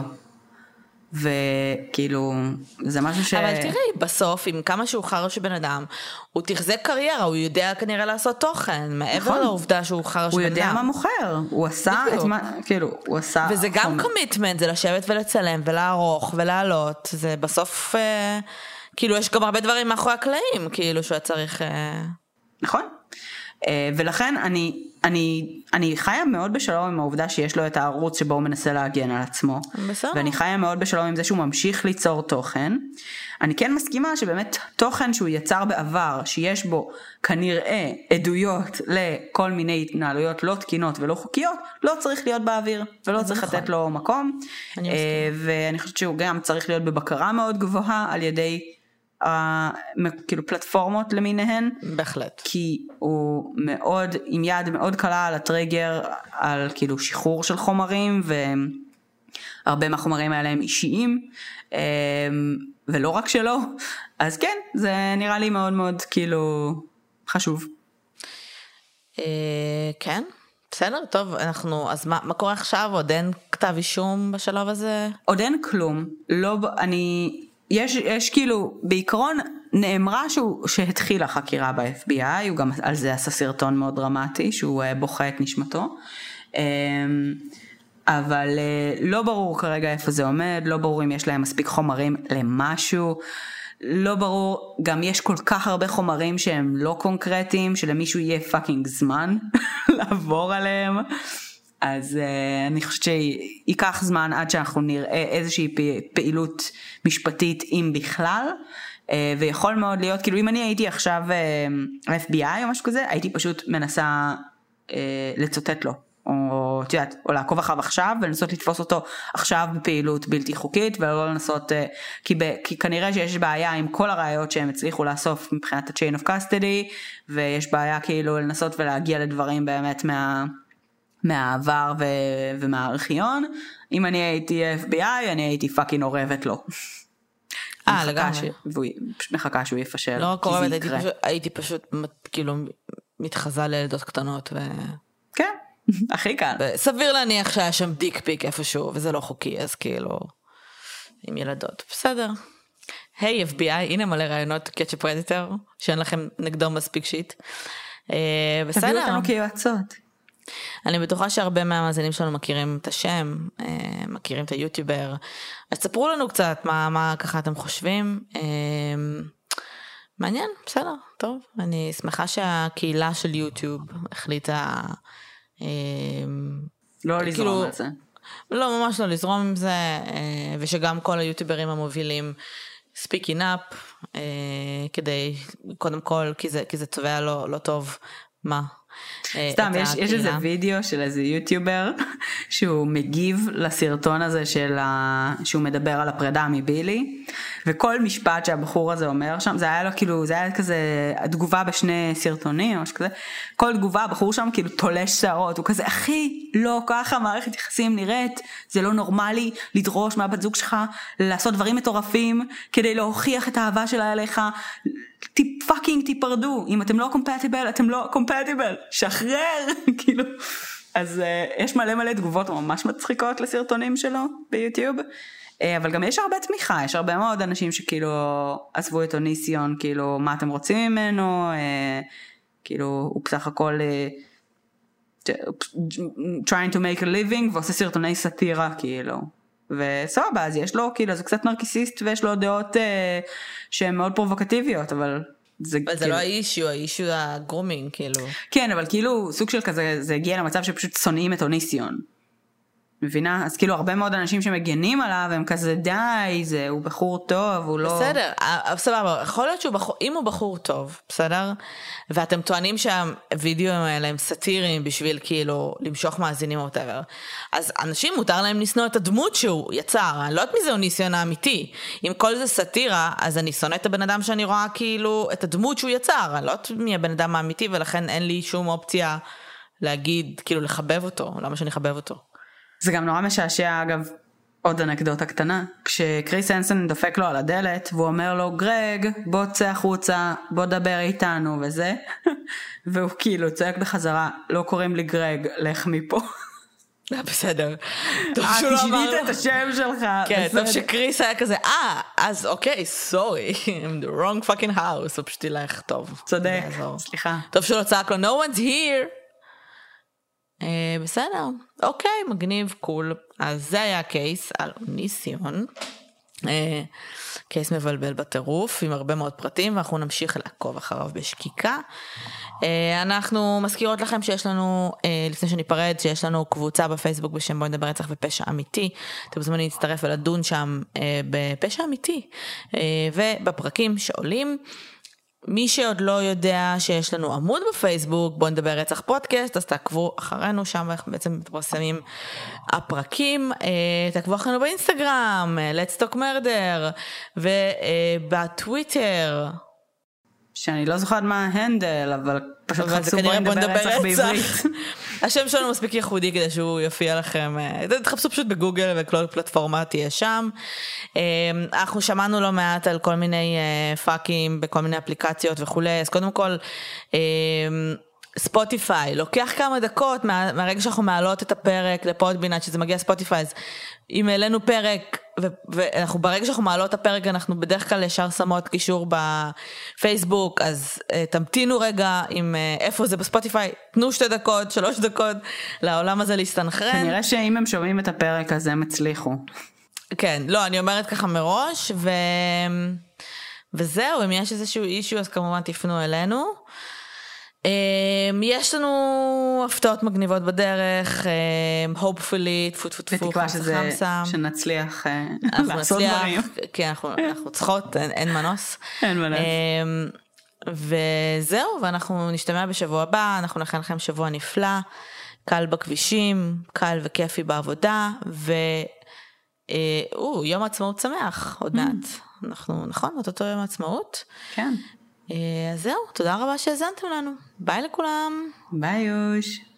וכאילו זה משהו ש... אבל תראי בסוף עם כמה שהוא חרא של בן אדם הוא תחזק קריירה הוא יודע כנראה לעשות תוכן מעבר נכון. לעובדה שהוא חרא של בן אדם. הוא יודע מה מוכר הוא עשה בדיוק. את מה כאילו הוא עשה וזה גם קומיטמנט זה לשבת ולצלם ולערוך ולעלות זה בסוף אה, כאילו יש גם הרבה דברים מאחורי הקלעים כאילו שהוא צריך. אה... נכון. אה, ולכן אני, אני, אני חיה מאוד בשלום עם העובדה שיש לו את הערוץ שבו הוא מנסה להגן על עצמו. בסדר. ואני חיה מאוד בשלום עם זה שהוא ממשיך ליצור תוכן. אני כן מסכימה שבאמת תוכן שהוא יצר בעבר, שיש בו כנראה עדויות לכל מיני התנהלויות לא תקינות ולא חוקיות, לא צריך להיות באוויר, ולא צריך נכון. לתת לו מקום. אני אה, מסכימה. ואני חושבת שהוא גם צריך להיות בבקרה מאוד גבוהה על ידי כאילו פלטפורמות למיניהן. בהחלט. כי הוא מאוד עם יד מאוד קלה על הטריגר על כאילו שחרור של חומרים והרבה מהחומרים האלה הם אישיים אמ, ולא רק שלו אז כן זה נראה לי מאוד מאוד כאילו חשוב. אה, כן, בסדר, טוב, אנחנו, אז מה, מה קורה עכשיו? עוד אין כתב אישום בשלב הזה? עוד אין כלום לא אני יש יש כאילו בעיקרון נאמרה שהוא שהתחילה חקירה ב-FBI הוא גם על זה עשה סרטון מאוד דרמטי שהוא אה, בוכה את נשמתו. אמ, אבל אה, לא ברור כרגע איפה זה עומד לא ברור אם יש להם מספיק חומרים למשהו. לא ברור, גם יש כל כך הרבה חומרים שהם לא קונקרטיים, שלמישהו יהיה fucking זמן [LAUGHS] לעבור עליהם. אז uh, אני חושבת שייקח זמן עד שאנחנו נראה איזושהי פעילות משפטית אם בכלל. Uh, ויכול מאוד להיות, כאילו אם אני הייתי עכשיו uh, FBI או משהו כזה, הייתי פשוט מנסה uh, לצוטט לו. או את יודעת, או לעקוב אחריו עכשיו ולנסות לתפוס אותו עכשיו בפעילות בלתי חוקית ולא לנסות, אה, כי, ב, כי כנראה שיש בעיה עם כל הראיות שהם הצליחו לאסוף מבחינת ה-chain of custody ויש בעיה כאילו לנסות ולהגיע לדברים באמת מה, מהעבר ו, ומהארכיון. אם אני הייתי FBI אני הייתי fucking אורבת לו. אה, לגמרי. ש- והוא- מחכה שהוא יפשל. לא רק קורבת, הייתי. פשוט, הייתי פשוט כאילו מתחזה לילדות קטנות, ו... כן, [LAUGHS] הכי קל. סביר להניח שהיה שם dick pic איפשהו, וזה לא חוקי, אז כאילו, עם ילדות, בסדר. hey, FBI, הנה מלא רעיונות catch a predator, שאין לכם נגדו מספיק shit. תביאו בסדר, אותנו כיועצות. אני בטוחה שהרבה מהמאזינים שלנו מכירים את השם, אה, מכירים את היוטיובר, אז ספרו לנו קצת מה, מה ככה אתם חושבים. אה, מעניין, בסדר, טוב, אני שמחה שהקהילה של יוטיוב החליטה, אה, לא כאילו- לזרום על זה. לא ממש לא לזרום עם זה, ושגם כל היוטיוברים המובילים speaking up, כדי, קודם כל, כי זה, כי זה צובע לא, לא טוב, מה? אה, סתם, יש, יש איזה. וידאו של איזה יוטיובר [LAUGHS] שהוא מגיב לסרטון הזה של ה... שהוא מדבר על הפרידה מבילי וכל משפט שהבחור הזה אומר שם זה היה לו כאילו זה היה כזה התגובה בשני סרטונים או משהו כזה. כל תגובה הבחור שם כאילו תולש שערות הוא כזה אחי לא ככה מערכת יחסים נראית זה לא נורמלי לדרוש מהבת זוג שלך לעשות דברים מטורפים כדי להוכיח את האהבה שלה אליך. פאקינג תיפרדו. אם אתם לא קומפטיבל אתם לא קומפטיבל שחרר. [LAUGHS] כאילו אז uh, יש מלא מלא תגובות ממש מצחיקות לסרטונים שלו ביוטיוב אבל גם יש הרבה תמיכה יש הרבה מאוד אנשים שכאילו עזבו את אוניסיון כאילו מה אתם רוצים ממנו uh, כאילו הוא בסך הכל uh, trying to make a living ועושה סרטוני סאטירה כאילו וסבבה אז יש לו כאילו זה קצת נרקיסיסט ויש לו דעות אה, שהן מאוד פרובוקטיביות אבל זה אבל זה כאילו, לא האישיו, האישיו הגרומינג, כאילו. כן אבל כאילו סוג של כזה זה הגיע למצב שפשוט שונאים את אוניסיון. מבינה? אז כאילו הרבה מאוד אנשים שמגנים עליו הם כזה די זה הוא בחור טוב הוא לא בסדר, אה, סבבה, יכול להיות שהוא בחור, אם הוא בחור טוב, בסדר? ואתם טוענים שהווידאוים האלה הם סאטיריים בשביל כאילו למשוך מאזינים או whatever, אז אנשים מותר להם לשנוא את הדמות שהוא יצר, אני לא יודעת מי זה הניסיון האמיתי. אם כל זה סאטירה, אז אני שונא את הבן אדם שאני רואה כאילו, את הדמות שהוא יצר, אני לא יודעת מי הבן אדם האמיתי ולכן אין לי שום אופציה להגיד, כאילו לחבב אותו, למה שאני אחבב אותו? זה גם נורא משעשע אגב עוד אנקדוטה קטנה כשקריס הנסון דופק לו על הדלת והוא אומר לו גרג בוא צא החוצה בוא דבר איתנו וזה [LAUGHS] והוא כאילו צועק בחזרה לא קוראים לי גרג לך מפה. [LAUGHS] אה, בסדר. טוב אה, שהוא לא שינית אמר- את השם שלך. כן, טוב. שקריס היה כזה, אה, אז אוקיי, סורי, [LAUGHS] I'm the wrong fucking house, הוא פשוט ילך טוב. צודק. סליחה. טוב שהוא לא צעק לו, no one's here. אה, בסדר, אוקיי, מגניב, קול. אז זה היה הקייס על ניסיון. אה, קייס מבלבל בטירוף עם הרבה מאוד פרטים ואנחנו נמשיך לעקוב אחריו בשקיקה. אה, אנחנו מזכירות לכם שיש לנו, לפני שניפרד, שיש לנו קבוצה בפייסבוק בשם בואי נדבר רצח ופשע אמיתי. אתם מוזמנים להצטרף ולדון שם בפשע אמיתי ובפרקים שעולים. מי שעוד לא יודע שיש לנו עמוד בפייסבוק, בואו נדבר רצח פודקאסט, אז תעקבו אחרינו, שם אנחנו בעצם מתפרסמים הפרקים. אה, תעקבו אחרינו באינסטגרם, אה, let's talk murder, ובטוויטר. שאני לא זוכרת מה ההנדל, אבל פשוט חפשו בואי נדבר רצח בעברית. השם שלנו מספיק ייחודי כדי שהוא יופיע לכם, אה, תחפשו פשוט בגוגל וכל פלטפורמה תהיה שם. אה, אנחנו שמענו לא מעט על כל מיני אה, פאקים בכל מיני אפליקציות וכולי, אז קודם כל, ספוטיפיי, לוקח כמה דקות מה, מהרגע שאנחנו מעלות את הפרק לפודבין עד שזה מגיע ספוטיפיי, אז אם העלינו פרק ו- ואנחנו ברגע שאנחנו מעלות את הפרק אנחנו בדרך כלל ישר שמות קישור בפייסבוק אז uh, תמתינו רגע עם uh, איפה זה בספוטיפיי תנו שתי דקות שלוש דקות לעולם הזה להסתנכרן. כנראה שאם הם שומעים את הפרק הזה הם הצליחו. כן לא אני אומרת ככה מראש ו... וזהו אם יש איזשהו אישו אז כמובן תפנו אלינו. Um, יש לנו הפתעות מגניבות בדרך, um, hopefully, טפו טפו טפו, בתקווה שזה, חמסה. שנצליח uh, לעשות דברים. כן, אנחנו, צריכות, אין, מנוס. אין מנוס. Um, וזהו, ואנחנו נשתמע בשבוע הבא, אנחנו נכין לכם שבוע נפלא, קל בכבישים, קל וכיפי בעבודה, ו... Uh, יום העצמאות שמח עוד mm. מעט. אנחנו, נכון? אותו יום העצמאות. כן. אה, אז זהו, תודה רבה שהאזנתם לנו. ביי לכולם. ביי יוש.